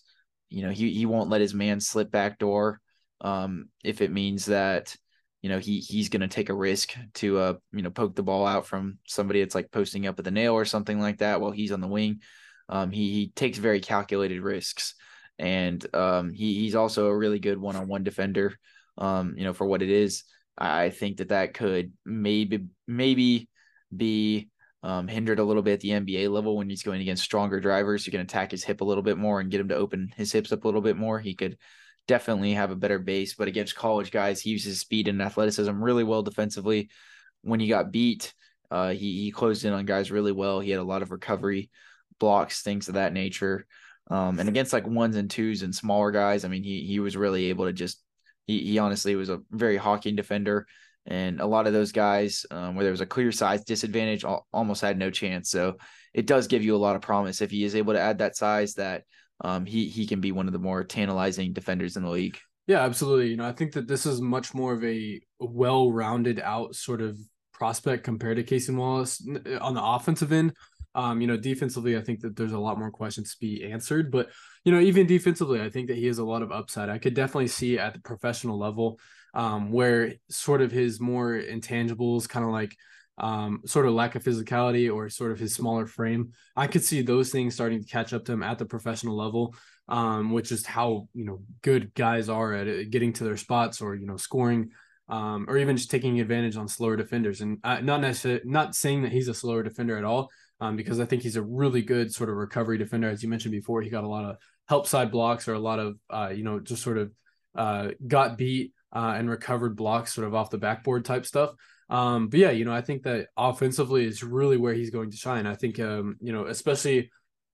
You know, he he won't let his man slip back door. Um, if it means that, you know, he he's gonna take a risk to uh, you know, poke the ball out from somebody that's like posting up at the nail or something like that while he's on the wing. Um, he, he takes very calculated risks, and um, he, he's also a really good one on one defender. Um, you know, for what it is, I think that that could maybe maybe be um, hindered a little bit at the NBA level when he's going against stronger drivers who can attack his hip a little bit more and get him to open his hips up a little bit more. He could definitely have a better base, but against college guys, he uses speed and athleticism really well defensively. When he got beat, uh, he he closed in on guys really well. He had a lot of recovery blocks, things of that nature. Um, and against like ones and twos and smaller guys, I mean, he he was really able to just he he honestly was a very hawking defender. And a lot of those guys, um, where there was a clear size disadvantage, almost had no chance. So it does give you a lot of promise if he is able to add that size that um, he he can be one of the more tantalizing defenders in the league. Yeah, absolutely. You know, I think that this is much more of a well-rounded out sort of prospect compared to Cason Wallace on the offensive end. Um, you know, defensively, I think that there's a lot more questions to be answered. But, you know, even defensively, I think that he has a lot of upside. I could definitely see at the professional level um, where sort of his more intangibles, kind of like um, sort of lack of physicality or sort of his smaller frame, I could see those things starting to catch up to him at the professional level, um, which is how, you know, good guys are at it, getting to their spots or, you know, scoring. Um, or even just taking advantage on slower defenders, and uh, not necessarily not saying that he's a slower defender at all, um, because I think he's a really good sort of recovery defender. As you mentioned before, he got a lot of help side blocks or a lot of, uh, you know, just sort of uh, got beat uh, and recovered blocks sort of off the backboard type stuff. Um, but yeah, you know, I think that offensively is really where he's going to shine. I think, um, you know, especially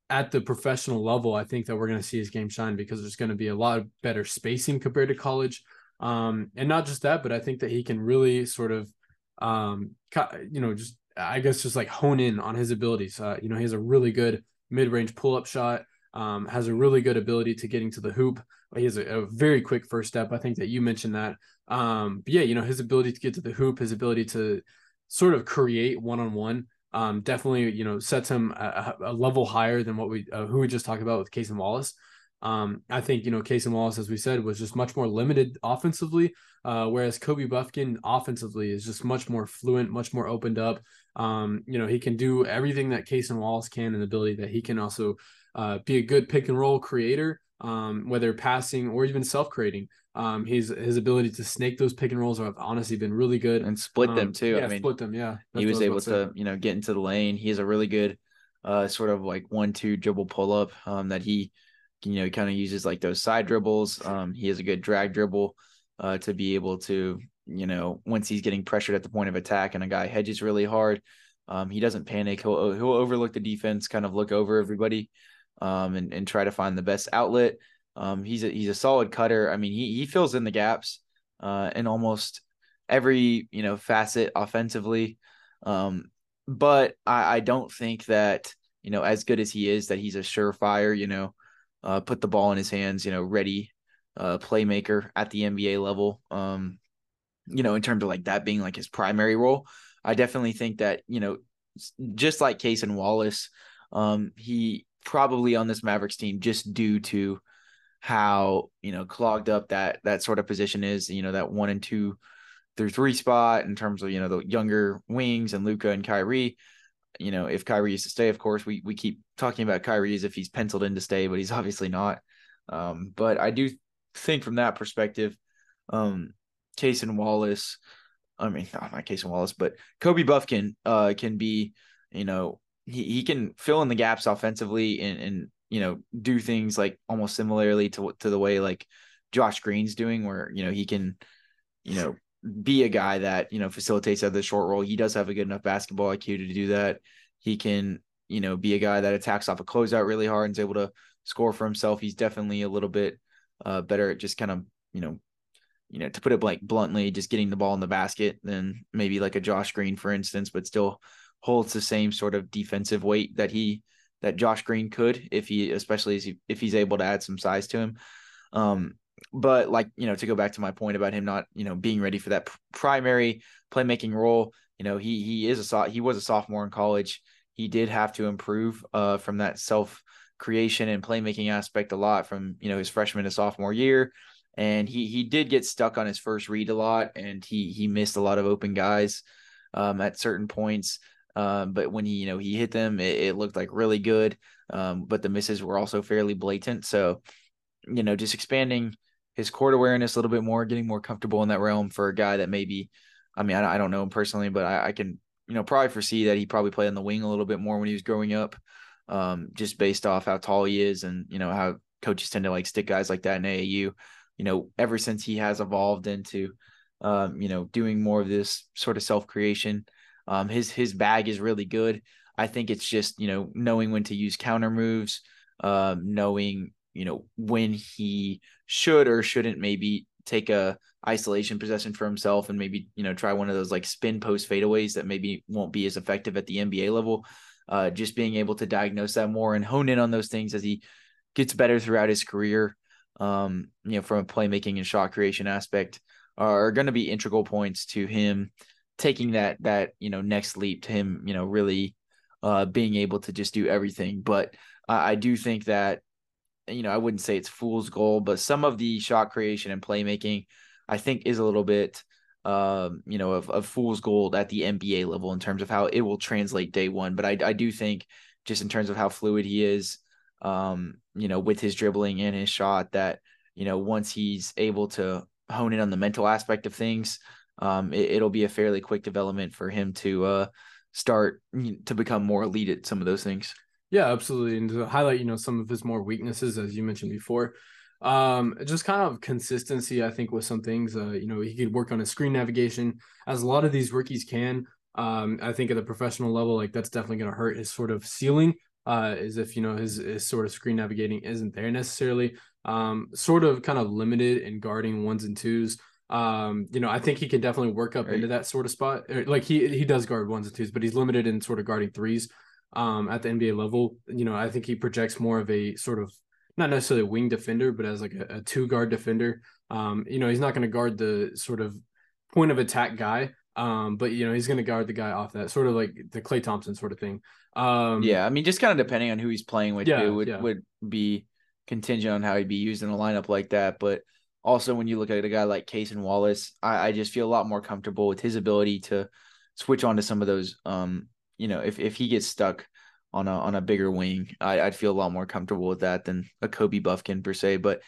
at the professional level, I think that we're going to see his game shine because there's going to be a lot of better spacing compared to college. Um, and not just that, but I think that he can really sort of, um, you know, just I guess just like hone in on his abilities. Uh, you know, he has a really good mid-range pull-up shot. Um, has a really good ability to getting to the hoop. He has a, a very quick first step. I think that you mentioned that. Um, but yeah, you know, his ability to get to the hoop, his ability to sort of create one-on-one, um, definitely, you know, sets him a, a level higher than what we uh, who we just talked about with Cason Wallace. Um, I think you know Cason Wallace, as we said, was just much more limited offensively, uh, whereas Kobe Bufkin offensively is just much more fluent, much more opened up. Um, you know, he can do everything that Cason Wallace can, and the ability that he can also uh, be a good pick and roll creator, um, whether passing or even self creating. Um, his his ability to snake those pick and rolls have honestly been really good and split them um, too. Yeah, I mean, split them. Yeah, he was, was able to you know get into the lane. He has a really good uh, sort of like one two dribble pull up um, that he you know kind of uses like those side dribbles. Um, he has a good drag dribble uh, to be able to you know, once he's getting pressured at the point of attack and a guy hedges really hard, um, he doesn't panic. He'll he'll overlook the defense, kind of look over everybody, um, and and try to find the best outlet. Um, he's a he's a solid cutter. I mean, he he fills in the gaps. uh, in almost every you know facet offensively. Um, but I, I don't think that you know as good as he is that he's a surefire you know uh, put the ball in his hands you know ready uh, playmaker at the NBA level. Um, you know in terms of like that being like his primary role. I definitely think that you know just like Cason Wallace, um, he probably on this Mavericks team just due to how you know clogged up that that sort of position is. You know that one and two through three spot in terms of you know the younger wings and Luka and Kyrie. You know, if Kyrie is to stay, of course, we we keep talking about Kyrie as if he's penciled in to stay, but he's [laughs] obviously not. Um, but I do think from that perspective, um, Cason Wallace, I mean, not my Cason Wallace, but Kobe Bufkin uh, can be, you know, he, he can fill in the gaps offensively and, and, you know, do things like almost similarly to to the way like Josh Green's doing, where, you know, he can, you know, be a guy that, you know, facilitates at the short roll. He does have a good enough basketball IQ to do that. He can, you know, be a guy that attacks off a closeout really hard and is able to score for himself. He's definitely a little bit uh, better at just kind of, you know, you know, to put it like bluntly, just getting the ball in the basket than maybe like a Josh Green, for instance, but still holds the same sort of defensive weight that he that Josh Green could if he, especially if, he's able to add some size to him. Um, but like you know, to go back to my point about him not you know being ready for that primary playmaking role, you know, he he is a he was a sophomore in college. He did have to improve uh, from that self creation and playmaking aspect a lot from you know his freshman to sophomore year and he he did get stuck on his first read a lot, and he he missed a lot of open guys um, at certain points. Um, but when he you know he hit them, it, it looked like really good. Um, but the misses were also fairly blatant. So you know, just expanding his court awareness a little bit more, getting more comfortable in that realm for a guy that maybe, I mean, I, I don't know him personally, but I, I, can you know probably foresee that he probably played on the wing a little bit more when he was growing up, um, just based off how tall he is and you know how coaches tend to like stick guys like that in AAU you know, ever since he has evolved into, um, you know, doing more of this sort of self creation, um, his his bag is really good. I think it's just you know knowing when to use counter moves, um, knowing you know when he should or shouldn't maybe take a isolation possession for himself and maybe you know try one of those like spin post fadeaways that maybe won't be as effective at the NBA level. Uh, just being able to diagnose that more and hone in on those things as he gets better throughout his career um, you know, from a playmaking and shot creation aspect, are going to be integral points to him taking that that you know next leap to him, you know, really uh, being able to just do everything. But I, I do think that you know I wouldn't say it's fool's gold, but some of the shot creation and playmaking, I think, is a little bit. Um, you know, of, of fool's gold at the NBA level in terms of how it will translate day one. But I, I do think just in terms of how fluid he is, um, you know, with his dribbling and his shot that, you know, once he's able to hone in on the mental aspect of things, um, it, will be a fairly quick development for him to uh, start to become more elite at some of those things. Yeah, absolutely. And to highlight, you know, some of his more weaknesses, as you mentioned before, um, just kind of consistency, I think, with some things. Uh, you know, he could work on his screen navigation, as a lot of these rookies can. Um, I think at the professional level, like that's definitely going to hurt his sort of ceiling uh, is if you know his, his sort of screen navigating isn't there necessarily. Um, sort of kind of limited in guarding ones and twos. Um, you know, I think he can definitely work up right. into that sort of spot. Like he he does guard ones and twos, but he's limited in sort of guarding threes. Um, at the NBA level, you know, I think he projects more of a sort of not necessarily a wing defender, but as like a, a two guard defender. Um, you know, he's not going to guard the sort of point of attack guy, um, but you know, he's going to guard the guy off that sort of like the Klay Thompson sort of thing. Um, yeah, I mean, just kind of depending on who he's playing with, yeah, would yeah. would be contingent on how he'd be used in a lineup like that. But also, when you look at a guy like Cason Wallace, I, I just feel a lot more comfortable with his ability to switch on to some of those. Um, you know, if if he gets stuck on a on a bigger wing, I, I'd feel a lot more comfortable with that than a Kobe Bufkin per se. But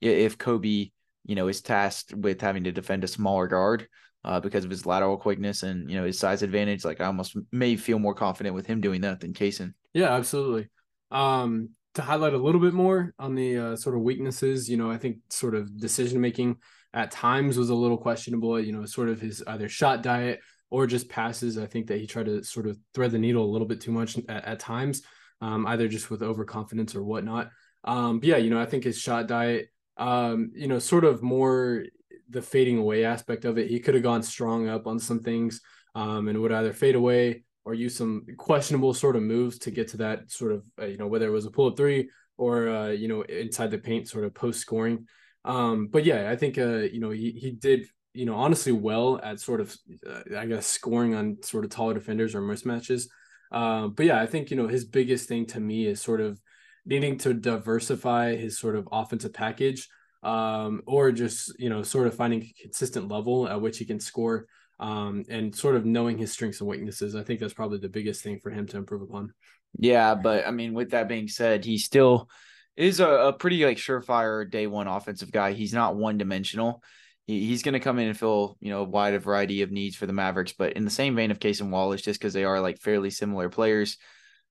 if Kobe, you know, is tasked with having to defend a smaller guard, uh, because of his lateral quickness and you know his size advantage. Like I almost may feel more confident with him doing that than Cason. Yeah, absolutely. Um, to highlight a little bit more on the uh, sort of weaknesses, you know, I think sort of decision making at times was a little questionable. You know, sort of his either shot diet or just passes. I think that he tried to sort of thread the needle a little bit too much at, at times, um, either just with overconfidence or whatnot. Um, but yeah, you know, I think his shot diet, um, you know, sort of more the fading away aspect of it. He could have gone strong up on some things um, and would either fade away or use some questionable sort of moves to get to that sort of uh, you know whether it was a pull up three or uh, you know inside the paint sort of post scoring. Um, but yeah, I think uh, you know he he did you know honestly well at sort of uh, I guess scoring on sort of taller defenders or mismatches. Um, but yeah, I think you know his biggest thing to me is sort of needing to diversify his sort of offensive package, um, or just you know sort of finding a consistent level at which he can score, um, and sort of knowing his strengths and weaknesses. I think that's probably the biggest thing for him to improve upon. Yeah, but I mean, with that being said, he still is a, a pretty like surefire day one offensive guy. He's not one dimensional he, he's going to come in and fill you know a wide variety of needs for the Mavericks. But in the same vein of Cason Wallace, just because they are like fairly similar players,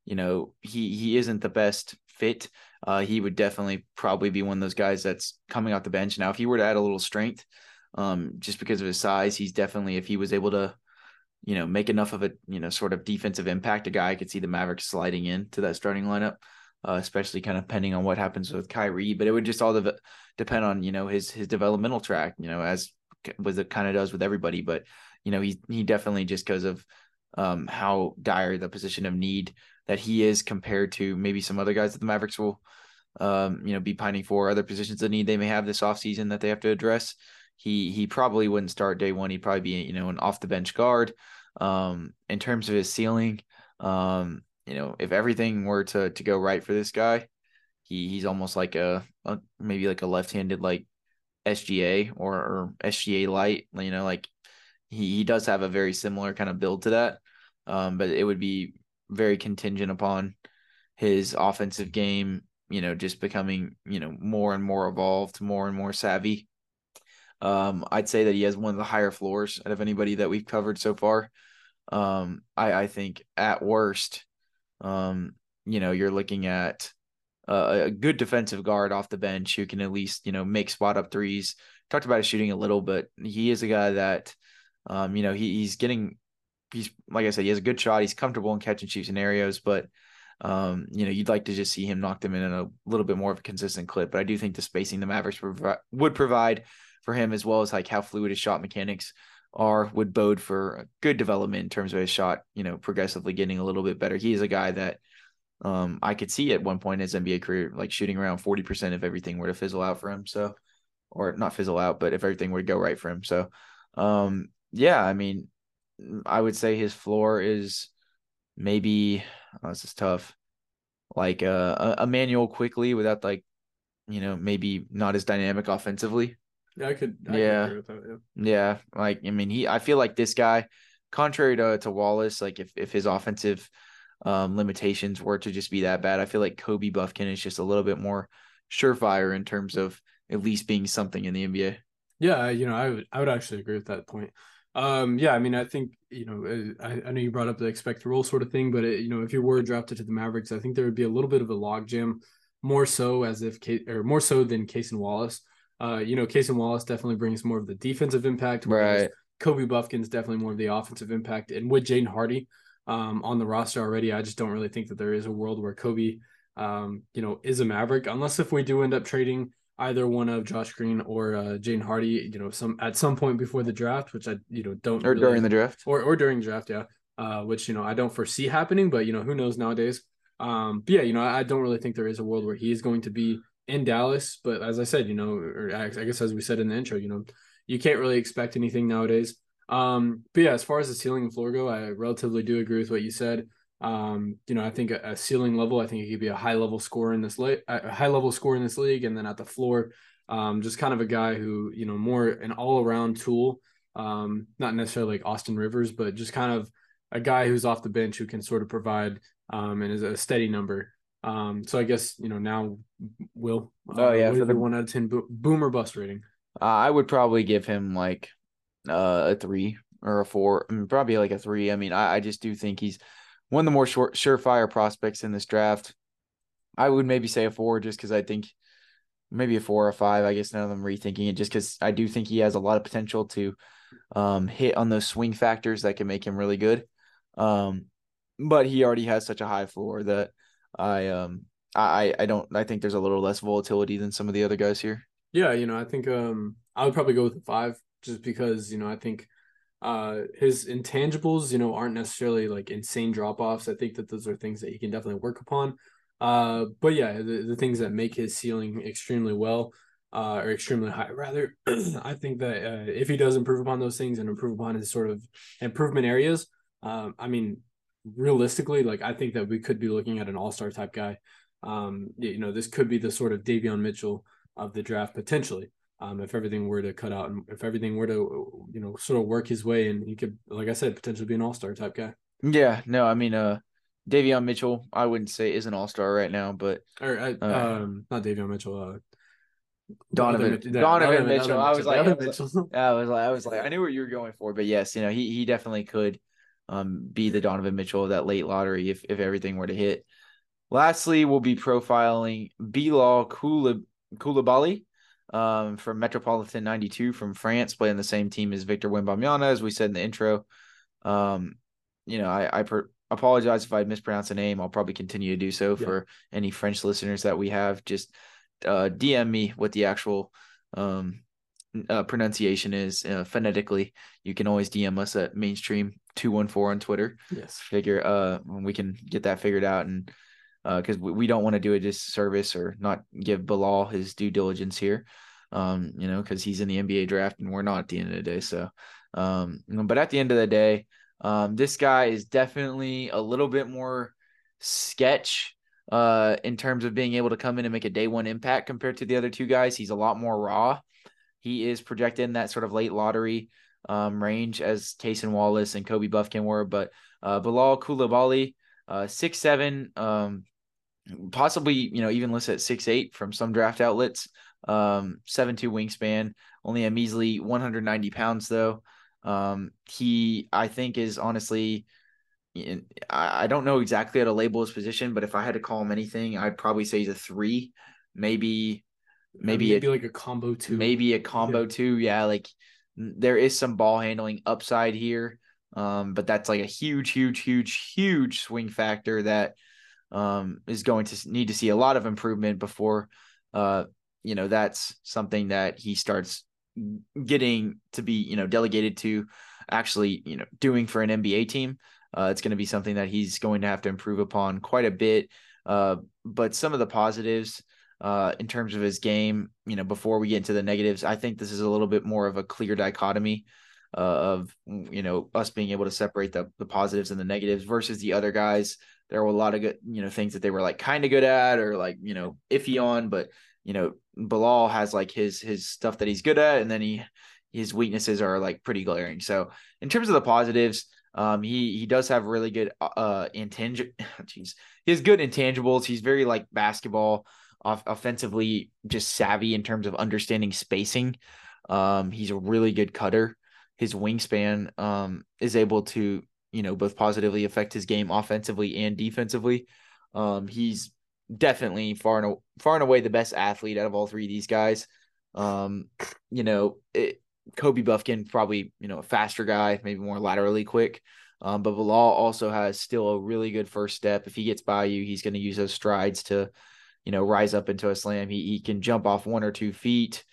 you know he he isn't the best fit. Uh, he would definitely probably be one of those guys that's coming off the bench. Now, if he were to add a little strength, um, just because of his size, he's definitely if he was able to, you know, make enough of a you know sort of defensive impact, a guy I could see the Mavericks sliding into that starting lineup uh, especially kind of depending on what happens with Kyrie. But it would just all de- depend on you know his his developmental track, you know, as was it kind of does with everybody. But you know he he definitely just because of um, how dire the position of need that he is compared to maybe some other guys that the Mavericks will um, you know be pining for other positions of need they may have this offseason that they have to address. He he probably wouldn't start day one. He'd probably be you know an off the bench guard. Um, in terms of his ceiling, um, you know, if everything were to to go right for this guy, he he's almost like a, a maybe like a left-handed like SGA or, or SGA light. You know, like he he does have a very similar kind of build to that. Um, but it would be very contingent upon his offensive game, you know, just becoming, you know, more and more evolved, more and more savvy. Um, I'd say that he has one of the higher floors out of anybody that we've covered so far. Um, I, I think at worst, um, you know, you're looking at a good defensive guard off the bench who can at least, you know, make spot up threes. Talked about his shooting a little, but he is a guy that, um, you know, he, he's getting, he's like I said, he has a good shot. He's comfortable in catch and shoot scenarios, but um, you know, you'd like to just see him knock them in in a little bit more of a consistent clip. But I do think the spacing the Mavericks would provide for him, as well as like how fluid his shot mechanics are would bode for good development in terms of his shot, you know, progressively getting a little bit better. He is a guy that um, I could see at one point in his NBA career, like shooting around 40% if everything were to fizzle out for him. So, or not fizzle out, but if everything were to go right for him. So, um, yeah, I mean, I would say his floor is maybe, oh, this is tough, like uh, a, Immanuel Quickley without like, you know, maybe not as dynamic offensively. Yeah, I could. I yeah. Could that, yeah. Yeah. Like, I mean, he, I feel like this guy, contrary to, to Wallace, like if, if his offensive um, limitations were to just be that bad, I feel like Kobe Bufkin is just a little bit more surefire in terms of at least being something in the NBA. Yeah. You know, I would, I would actually agree with that point. Um, yeah, I mean, I think you know, uh, I, I know you brought up the expect the role sort of thing, but it, you know, if you were drafted to the Mavericks, I think there would be a little bit of a logjam, more so as if Kate or more so than Cason Wallace. Uh, you know, Cason Wallace definitely brings more of the defensive impact. Right. Kobe Bufkin's definitely more of the offensive impact. And with Jaden Hardy um, on the roster already, I just don't really think that there is a world where Kobe, um, you know, is a Maverick, unless if we do end up trading either one of Josh Green or uh, Jaden Hardy, you know, some at some point before the draft, which I, you know, don't or really, during the draft or or during draft, yeah. Uh, which you know I don't foresee happening, but you know who knows nowadays. Um, but yeah, you know I, I don't really think there is a world where he is going to be in Dallas. But as I said, you know, or I guess as we said in the intro, you know, you can't really expect anything nowadays. Um, but yeah, as far as the ceiling and floor go, I relatively do agree with what you said. Um, you know, I think a, a ceiling level, I think he could be a high level scorer in this league, a high level scorer in this league, and then at the floor, um, just kind of a guy who, you know, more an all around tool. Um, not necessarily like Austin Rivers, but just kind of a guy who's off the bench who can sort of provide um, and is a steady number. Um, so I guess you know now, Will. Uh, oh yeah, for the one out of ten bo- boom or bust rating. Uh, I would probably give him like uh, a three or a four. I mean, probably like a three. I mean, I, I just do think he's one of the more short, surefire prospects in this draft. I would maybe say a four just because I think maybe a four or five. I guess none of them rethinking it just because I do think he has a lot of potential to um, hit on those swing factors that can make him really good. Um, but he already has such a high floor that I um I I don't I think there's a little less volatility than some of the other guys here. Yeah, you know, I think um I would probably go with five, just because you know I think uh, his intangibles, you know, aren't necessarily like insane drop offs. I think that those are things that he can definitely work upon. Uh, but yeah, the, the things that make his ceiling extremely well, uh, or extremely high, rather, [clears throat] I think that uh, if he does improve upon those things and improve upon his sort of improvement areas, um, I mean, realistically, like I think that we could be looking at an all star type guy. Um, you know, this could be the sort of Davion Mitchell of the draft potentially um, if everything were to cut out and if everything were to you know sort of work his way and he could like I said potentially be an all star type guy. Yeah, no, I mean uh Davion Mitchell, I wouldn't say is an all star right now, but or uh, um not Davion Mitchell, uh Donovan, Donovan, Donovan Mitchell. Mitchell. I was like, I was, I was like, I was like, I knew what you were going for, but yes, you know, he he definitely could um be the Donovan Mitchell of that late lottery if if everything were to hit. Lastly, we'll be profiling Bilal Coulibaly um, from Metropolitan 92 from France, playing the same team as Victor Wembanyama, as we said in the intro. Um, you know, I, I per- apologize if I mispronounce a name. I'll probably continue to do so yeah. for any French listeners that we have. Just uh, DM me what the actual um, uh, pronunciation is uh, phonetically. You can always DM us at mainstream 214 on Twitter. Yes. Figure uh we can get that figured out and uh because we, we don't want to do a disservice or not give Bilal his due diligence here, um, you know, because he's in the NBA draft and we're not at the end of the day. So, um, but at the end of the day, um, this guy is definitely a little bit more sketch uh, in terms of being able to come in and make a day one impact compared to the other two guys. He's a lot more raw. He is projected in that sort of late lottery um, range as Cason Wallace and Kobe Bufkin were, but uh, Bilal Coulibaly, uh, six seven, um, possibly you know even listed at six eight from some draft outlets. Um, seven two wingspan, only a measly 190 pounds though. Um, he I think is honestly. I don't know exactly how to label his position, but if I had to call him anything, I'd probably say he's a three, maybe, maybe, maybe a, like a combo two, maybe a combo yeah. two. Yeah, like there is some ball handling upside here, um, but that's like a huge, huge, huge, huge swing factor that um, is going to need to see a lot of improvement before, uh, you know, that's something that he starts getting to be, you know, delegated to actually, you know, doing for an NBA team. Uh, it's going to be something that he's going to have to improve upon quite a bit. Uh, but some of the positives uh, in terms of his game, you know, before we get into the negatives, I think this is a little bit more of a clear dichotomy uh, of, you know, us being able to separate the, the positives and the negatives versus the other guys there were a lot of good, you know, things that they were like kind of good at or like, you know, iffy on, but you know, Bilal has like his his stuff that he's good at, and then he his weaknesses are like pretty glaring. So in terms of the positives, um, he he does have really good uh intangible. [laughs] Jeez, he has good intangibles. He's very like basketball off- offensively, just savvy in terms of understanding spacing. Um, he's a really good cutter. His wingspan um is able to you know, both positively affect his game offensively and defensively. Um, he's definitely far and far and away the best athlete out of all three of these guys. Um, you know, it, Kobe Bufkin probably you know a faster guy, maybe more laterally quick. Um, but Bilal also has still a really good first step. If he gets by you, he's going to use those strides to, you know, rise up into a slam. He he can jump off one or two feet.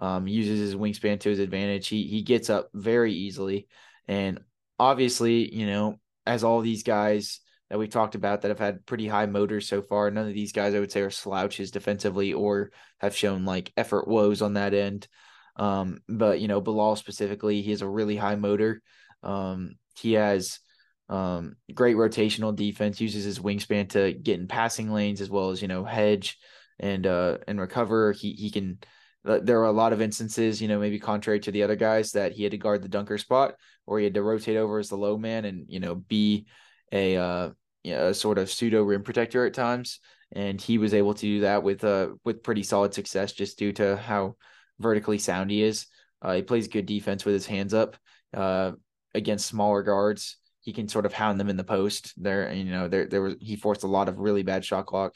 Um, uses his wingspan to his advantage. He he gets up very easily, and obviously, you know, as all these guys that we've talked about that have had pretty high motors so far, none of these guys I would say are slouches defensively or have shown like effort woes on that end. Um, but you know, Bilal specifically, he has a really high motor. Um, he has um, great rotational defense, uses his wingspan to get in passing lanes as well as, you know, hedge and uh and recover. He he can uh, there are a lot of instances, you know, maybe contrary to the other guys, that he had to guard the dunker spot or he had to rotate over as the low man and, you know, be a, uh, you know, a sort of pseudo rim protector at times. And he was able to do that with, uh, with pretty solid success just due to how vertically sound he is. Uh, he plays good defense with his hands up uh, against smaller guards. He can sort of hound them in the post there. You know, there, there was, he forced a lot of really bad shot clock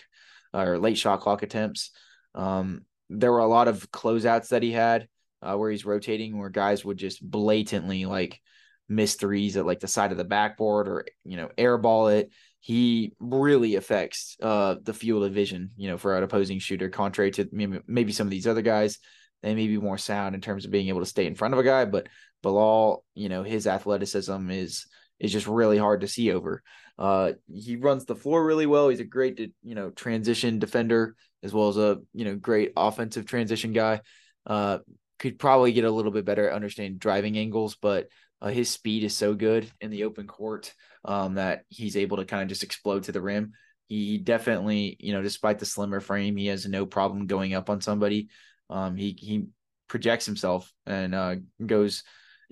or late shot clock attempts. Um, there were a lot of closeouts that he had uh, where he's rotating, where guys would just blatantly like miss threes at like the side of the backboard or you know airball it. He really affects uh, the field of vision, you know, for an opposing shooter, contrary to maybe, maybe some of these other guys they may be more sound in terms of being able to stay in front of a guy. But Bilal, you know, his athleticism is is just really hard to see over. Uh, he runs the floor really well. He's a great, you know, transition defender as well as a you know great offensive transition guy. Uh, could probably get a little bit better at understanding driving angles, but uh, his speed is so good in the open court um, that he's able to kind of just explode to the rim. He definitely, you know, despite the slimmer frame, he has no problem going up on somebody. Um, he he projects himself and uh, goes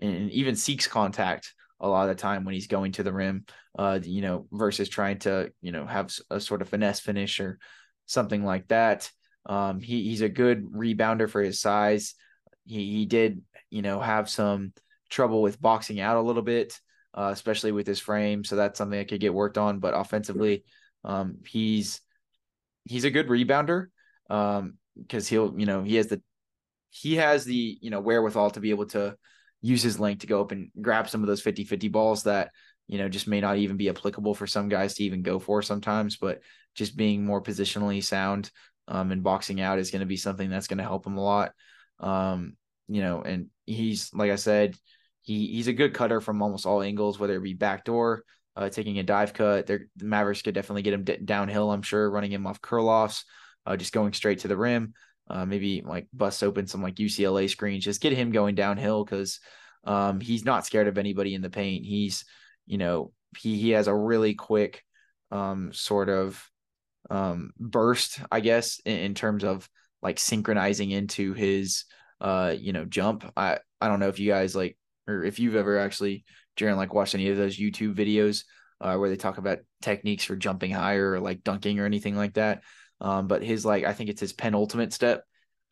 and even seeks contact a lot of the time when he's going to the rim. Uh, you know, versus trying to you know have a sort of finesse finish or something like that. Um, he he's a good rebounder for his size. He he did you know have some trouble with boxing out a little bit, uh, especially with his frame. So that's something that could get worked on. But offensively, um, he's he's a good rebounder um, because he'll you know he has the he has the you know wherewithal to be able to use his length to go up and grab some of those 50-50 balls that you know just may not even be applicable for some guys to even go for sometimes but just being more positionally sound um, and boxing out is going to be something that's going to help him a lot um, you know and he's like i said he he's a good cutter from almost all angles, whether it be backdoor, uh, taking a dive cut. the Mavericks could definitely get him d- downhill. I'm sure running him off curl offs, uh, just going straight to the rim. Uh, maybe like bust open some like UCLA screens, just get him going downhill because um, he's not scared of anybody in the paint. He's, you know, he he has a really quick um, sort of um, burst, I guess, in, in terms of like synchronizing into his uh, you know, jump. I I don't know if you guys like or if you've ever actually, Jaren, like watched any of those YouTube videos uh, where they talk about techniques for jumping higher or like dunking or anything like that. Um, but his like, I think it's his penultimate step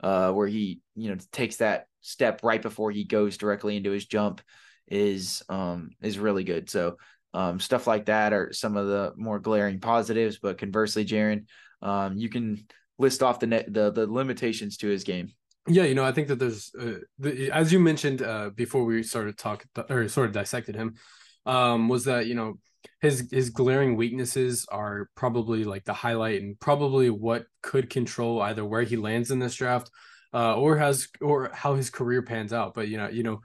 uh, where he, you know, takes that step right before he goes directly into his jump is um is really good. So um stuff like that are some of the more glaring positives. But conversely, Jaren, um, you can list off the net the the limitations to his game. Yeah, you know, I think that there's, uh, the, as you mentioned uh, before we started talking or sort of dissected him, um, was that you know his his glaring weaknesses are probably like the highlight and probably what could control either where he lands in this draft, uh, or has or how his career pans out. But you know, you know,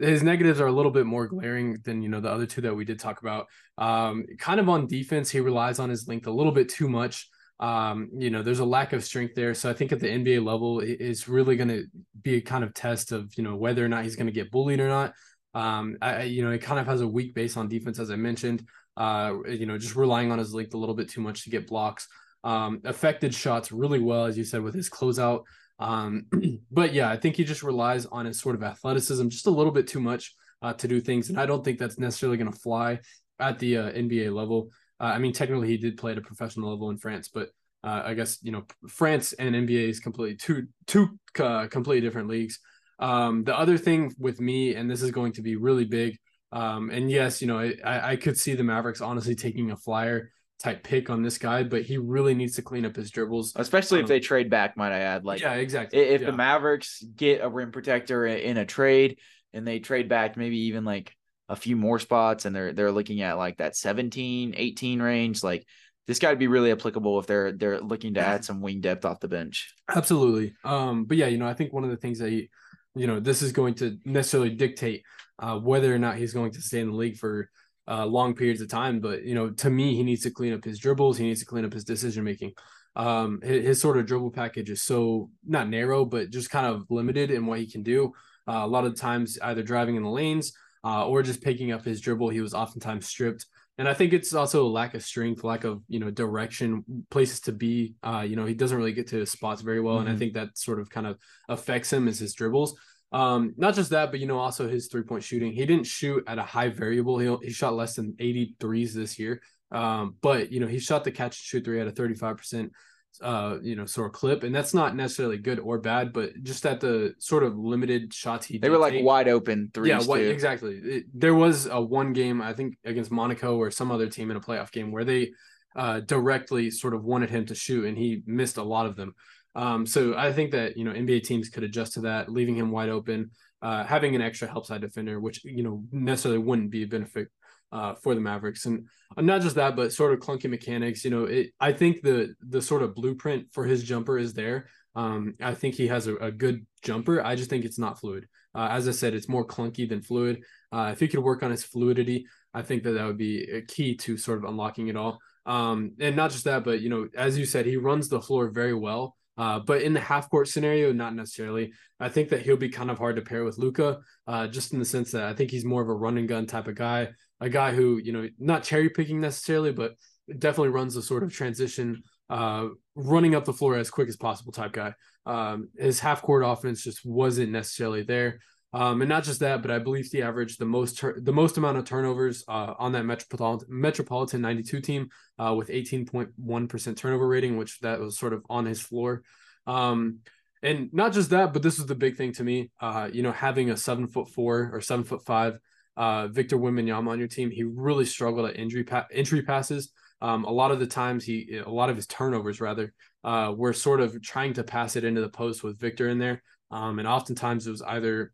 his negatives are a little bit more glaring than you know the other two that we did talk about. Um, kind of on defense, he relies on his length a little bit too much. Um, you know, there's a lack of strength there. So I think at the NBA level, it's really going to be a kind of test of, you know, whether or not he's going to get bullied or not. Um, I, you know, it kind of has a weak base on defense, as I mentioned, uh, you know, just relying on his length a little bit too much to get blocks. Um, affected shots really well, as you said, with his closeout. Um, [clears throat] but yeah, I think he just relies on his sort of athleticism just a little bit too much uh, to do things. And I don't think that's necessarily going to fly at the uh, NBA level. Uh, I mean, technically, he did play at a professional level in France, but uh, I guess you know France and NBA is completely two two uh, completely different leagues. Um, the other thing with me, and this is going to be really big, um, and yes, you know, I, I could see the Mavericks honestly taking a flyer type pick on this guy, but he really needs to clean up his dribbles, especially um, if they trade back. Might I add? Like, yeah, exactly. If yeah. the Mavericks get a rim protector in a trade and they trade back, maybe even like a few more spots and they're they're looking at like that 17 18 range like this guy would be really applicable if they're they're looking to add some wing depth off the bench absolutely um but yeah you know i think one of the things that he, you know this is going to necessarily dictate uh whether or not he's going to stay in the league for uh long periods of time but you know to me he needs to clean up his dribbles he needs to clean up his decision making um his, his, sort of dribble package is so not narrow but just kind of limited in what he can do uh, a lot of times either driving in the lanes uh, or just picking up his dribble. He was oftentimes stripped. And I think it's also a lack of strength, lack of you know direction, places to be. Uh, you know, he doesn't really get to his spots very well, mm-hmm. and I mm-hmm. think that sort of kind of affects him as his dribbles. Um, not just that, but you know, also his three point shooting. He didn't shoot at a high variable. He he shot less than 83s this year. Um, but you know, he shot the catch and shoot three at a 35 percent uh, you know, sort of clip, and that's not necessarily good or bad, but just at the sort of limited shots he they were like take, wide open three. Yeah, what, exactly. It, there was a one game I think against Monaco or some other team in a playoff game where they uh, directly sort of wanted him to shoot, and he missed a lot of them. Um, so I think that you know NBA teams could adjust to that, leaving him wide open, uh, having an extra help side defender, which you know necessarily wouldn't be a benefit uh, for the Mavericks, and not just that, but sort of clunky mechanics. You know, it, I think the the sort of blueprint for his jumper is there. Um, I think he has a, a, good jumper. I just think it's not fluid. Uh, as I said, it's more clunky than fluid. Uh, if he could work on his fluidity, I think that that would be a key to sort of unlocking it all. Um, and not just that, but you know, as you said, he runs the floor very well. Uh, but in the half court scenario, not necessarily. I think that he'll be kind of hard to pair with Luka, uh, just in the sense that I think he's more of a run and gun type of guy, a guy who you know not cherry picking necessarily, but definitely runs a sort of transition, uh, running up the floor as quick as possible type guy. Um, his half court offense just wasn't necessarily there. Um, and not just that, but I believe he averaged the most tur- the most amount of turnovers uh, on that Metropolitan Metropolitan 92 team uh, with 18.1 percent turnover rating, which that was sort of on his floor. Um, and not just that, but this was the big thing to me. Uh, you know, having a seven foot four or seven foot five uh, Victor Wembanyama on your team, he really struggled at injury pa- entry passes. Um, a lot of the times he, a lot of his turnovers rather, uh, were sort of trying to pass it into the post with Victor in there. Um, and oftentimes it was either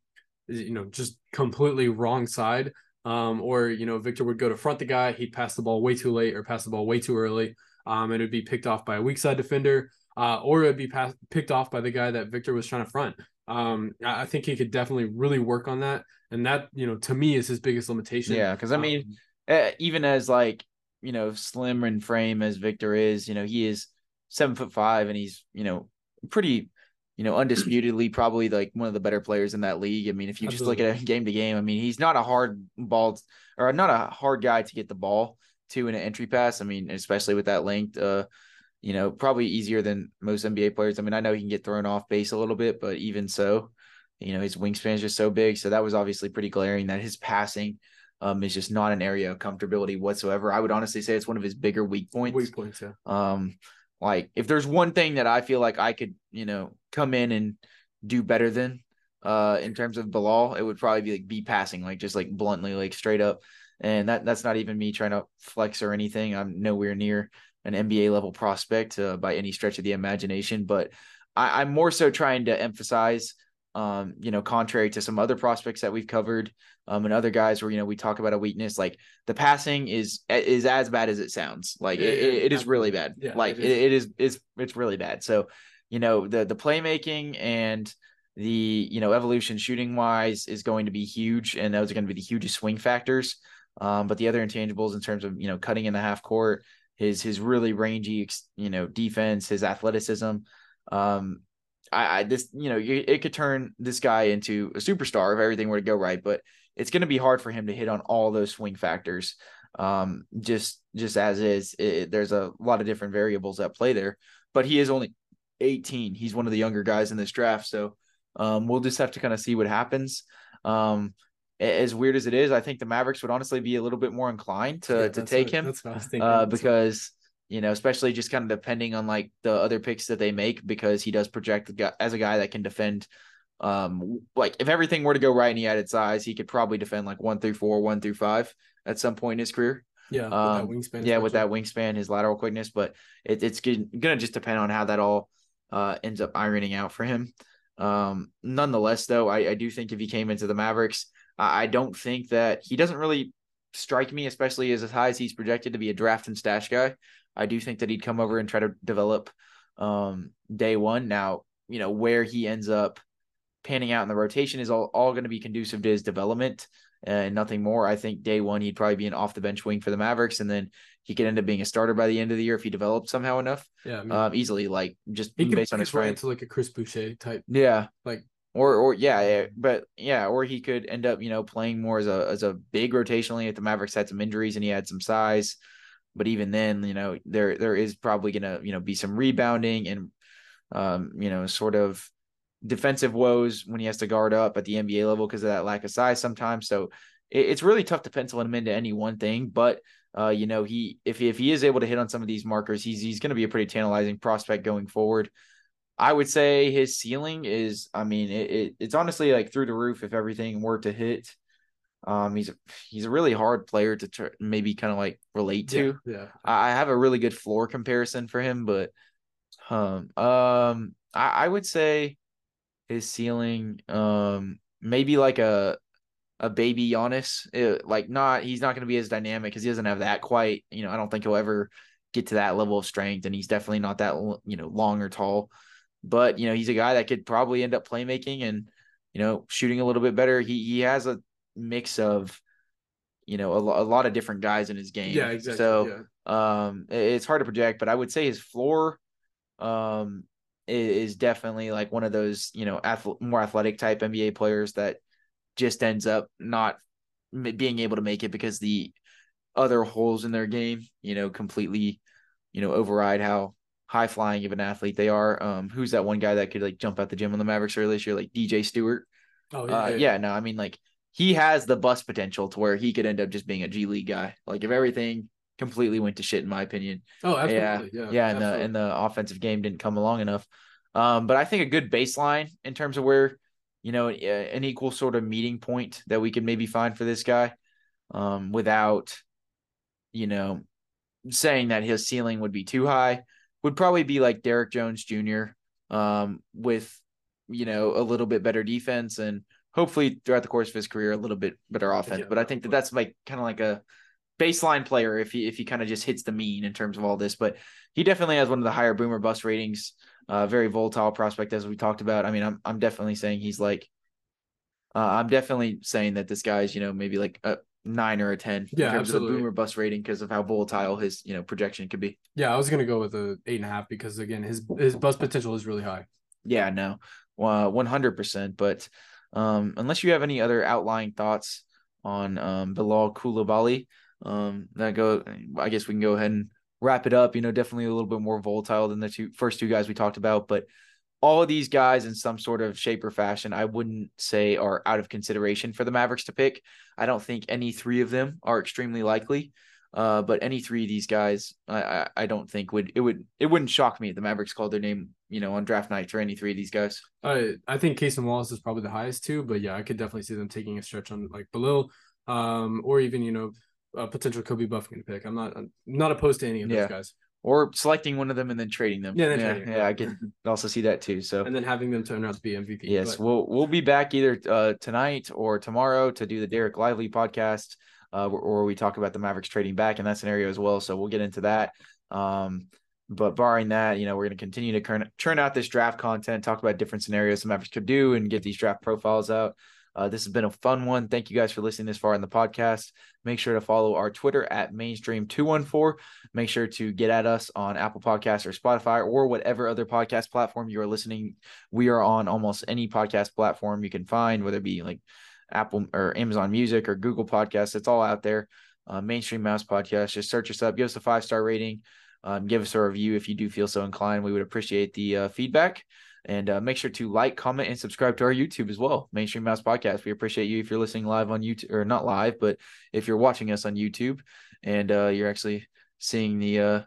you know, just completely wrong side. Um, or, you know, Victor would go to front the guy, he'd pass the ball way too late or pass the ball way too early. Um, and it'd be picked off by a weak side defender, uh, or it'd be pass- picked off by the guy that Victor was trying to front. Um, I think he could definitely really work on that. And that, you know, to me is his biggest limitation. Yeah. Cause I mean, um, even as like, you know, slim in frame as Victor is, you know, he is seven foot five and he's, you know, pretty you know, undisputedly probably like one of the better players in that league. I mean, if you Absolutely. just look at it game to game, I mean, he's not a hard ball or not a hard guy to get the ball to in an entry pass. I mean, especially with that length, uh, you know, probably easier than most NBA players. I mean, I know he can get thrown off base a little bit, but even so, you know, his wingspan is just so big. So that was obviously pretty glaring that his passing um, is just not an area of comfortability whatsoever. I would honestly say it's one of his bigger weak points. Weak points, yeah. Um, like if there's one thing that I feel like I could, you know, come in and do better than uh in terms of Bilal, it would probably be like be passing, like just like bluntly, like straight up. And that that's not even me trying to flex or anything. I'm nowhere near an NBA level prospect uh, by any stretch of the imagination, but I, I'm more so trying to emphasize um, you know, contrary to some other prospects that we've covered, um, and other guys where you know we talk about a weakness, like the passing is is as bad as it sounds. Like it, it, it is really bad. Yeah, like it is. it is it's it's really bad. So, you know, the the playmaking and the you know evolution shooting wise is going to be huge, and those are going to be the hugest swing factors. Um, but the other intangibles in terms of you know cutting in the half court, his his really rangy you know defense, his athleticism, um, I, I this you know it could turn this guy into a superstar if everything were to go right, but it's going to be hard for him to hit on all those swing factors. Um, just just as is, it, there's a lot of different variables at play there. But he is only 18. He's one of the younger guys in this draft, so um, we'll just have to kind of see what happens. Um, as weird as it is, I think the Mavericks would honestly be a little bit more inclined to yeah, to take what, him uh, because you know, especially just kind of depending on like the other picks that they make because he does project as a guy that can defend. Um, like if everything were to go right and he had added size, he could probably defend like one through four, one through five at some point in his career. Yeah, um, wingspan. Yeah, with that wingspan, his lateral quickness, but it, it's gonna just depend on how that all uh, ends up ironing out for him. Um, nonetheless, though, I, I do think if he came into the Mavericks, I, don't think that he doesn't really strike me, especially as high as he's projected to be a draft and stash guy. I do think that he'd come over and try to develop um, day one. Now, you know, where he ends up panning out in the rotation is all, all going to be conducive to his development and nothing more. I think day one, he'd probably be an off the bench wing for the Mavericks, and then he could end up being a starter by the end of the year if he developed somehow enough. Yeah, I mean, um, easily, like just he based on his strength. to like a Chris Boucher type. Yeah, like or or yeah, but yeah, or he could end up you know playing more as a as a big rotationally if the Mavericks had some injuries and he had some size. But even then, you know, there there is probably gonna, you know, be some rebounding and um, you know, sort of defensive woes when he has to guard up at the NBA level because of that lack of size sometimes. So it, it's really tough to pencil him into any one thing. But uh, you know, he if if he is able to hit on some of these markers, he's he's going to be a pretty tantalizing prospect going forward. I would say his ceiling is, I mean, it, it, it's honestly like through the roof if everything were to hit. Um, he's a, he's a really hard player to tr- maybe kind of like relate to. Yeah, yeah. I, have a really good floor comparison for him, but um, um, I, I would say his ceiling, um, maybe like a a baby Giannis. It, like not, he's not going to be as dynamic because he doesn't have that quite. You know, I don't think he'll ever get to that level of strength, and he's definitely not that you know long or tall. But you know he's a guy that could probably end up playmaking and you know shooting a little bit better. He he has a mix of you know a, a lot of different guys in his game. Yeah, exactly. So yeah. um, it's hard to project, but I would say his floor um is, definitely like one of those you know ath- more athletic type NBA players that just ends up not being able to make it because the other holes in their game, you know, completely, you know, override how high flying of an athlete they are. Um, who's that one guy that could like jump out the gym on the Mavericks earlier this year, like DJ Stewart? Oh yeah, uh, yeah, yeah. No, I mean like he has the bust potential to where he could end up just being a G League guy. Like if everything completely went to shit, in my opinion. Oh, absolutely. Yeah, yeah, yeah and the and the offensive game didn't come along enough. Um, but I think a good baseline in terms of where you know an equal sort of meeting point that we could maybe find for this guy, um, without you know saying that his ceiling would be too high, would probably be like Derrick Jones Jr. Um, with you know a little bit better defense and hopefully throughout the course of his career a little bit better offense. But I think that that's like kind of like a baseline player if he if he kind of just hits the mean in terms of all this. But he definitely has one of the higher boom or bust ratings. Uh, very volatile prospect as we talked about. I mean, I'm I'm definitely saying he's like, uh, I'm definitely saying that this guy's you know maybe like a nine or a ten yeah, in terms absolutely. of the boom or bust rating because of how volatile his you know projection could be. Yeah, I was gonna go with a eight and a half because again his his bust potential is really high. Yeah, no, one hundred percent. But um, unless you have any other outlying thoughts on um, Bilal Coulibaly, um, that go. I guess we can go ahead and wrap it up. You know, definitely a little bit more volatile than the two first two guys we talked about, but all of these guys in some sort of shape or fashion, I wouldn't say are out of consideration for the Mavericks to pick. I don't think any three of them are extremely likely. Uh, but any three of these guys, I, I, I don't think would it would it wouldn't shock me if the Mavericks called their name, you know, on draft night for any three of these guys. I I think Cason Wallace is probably the highest too, but yeah, I could definitely see them taking a stretch on like Bilal, um, or even you know a potential Kobe Bufkin pick. I'm not I'm not opposed to any of those yeah. guys. Or selecting one of them and then trading them. Yeah, yeah, yeah, I can also see that too. So and then having them turn out to be MVP. Yes, but... we'll we'll be back either uh, tonight or tomorrow to do the Dereck Lively podcast, uh, or we talk about the Mavericks trading back in that scenario as well. So we'll get into that. Um, but barring that, you know, we're going to continue to churn, churn out this draft content, talk about different scenarios the Mavericks could do, and get these draft profiles out. Uh, this has been a fun one. Thank you guys for listening this far in the podcast. Make sure to follow our Twitter at mainstream214. Make sure to get at us on Apple Podcasts or Spotify or whatever other podcast platform you are listening. We are on almost any podcast platform you can find, whether it be like Apple or Amazon Music or Google Podcasts. It's all out there. Uh, Mainstream Mouse Podcast. Just search us up. Give us a five star rating. Um, give us a review if you do feel so inclined. We would appreciate the uh, feedback. And uh, make sure to like, comment, and subscribe to our YouTube as well, Mainstream Mouse Podcast. We appreciate you if you're listening live on YouTube, or not live, but if you're watching us on YouTube and uh, you're actually seeing the uh,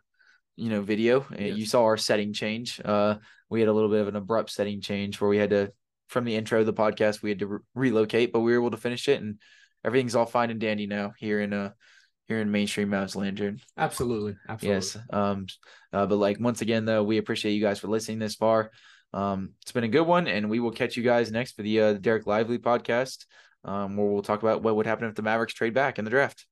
you know video, yes. you saw our setting change. Uh, we had a little bit of an abrupt setting change where we had to, from the intro of the podcast, we had to re- relocate, but we were able to finish it, and everything's all fine and dandy now here in uh here in mainstream Mouse Lantern. Absolutely, absolutely. Yes. Um. Uh, but like once again, though, we appreciate you guys for listening this far. Um, it's been a good one, and we will catch you guys next for the uh, Dereck Lively podcast, um, where we'll talk about what would happen if the Mavericks trade back in the draft.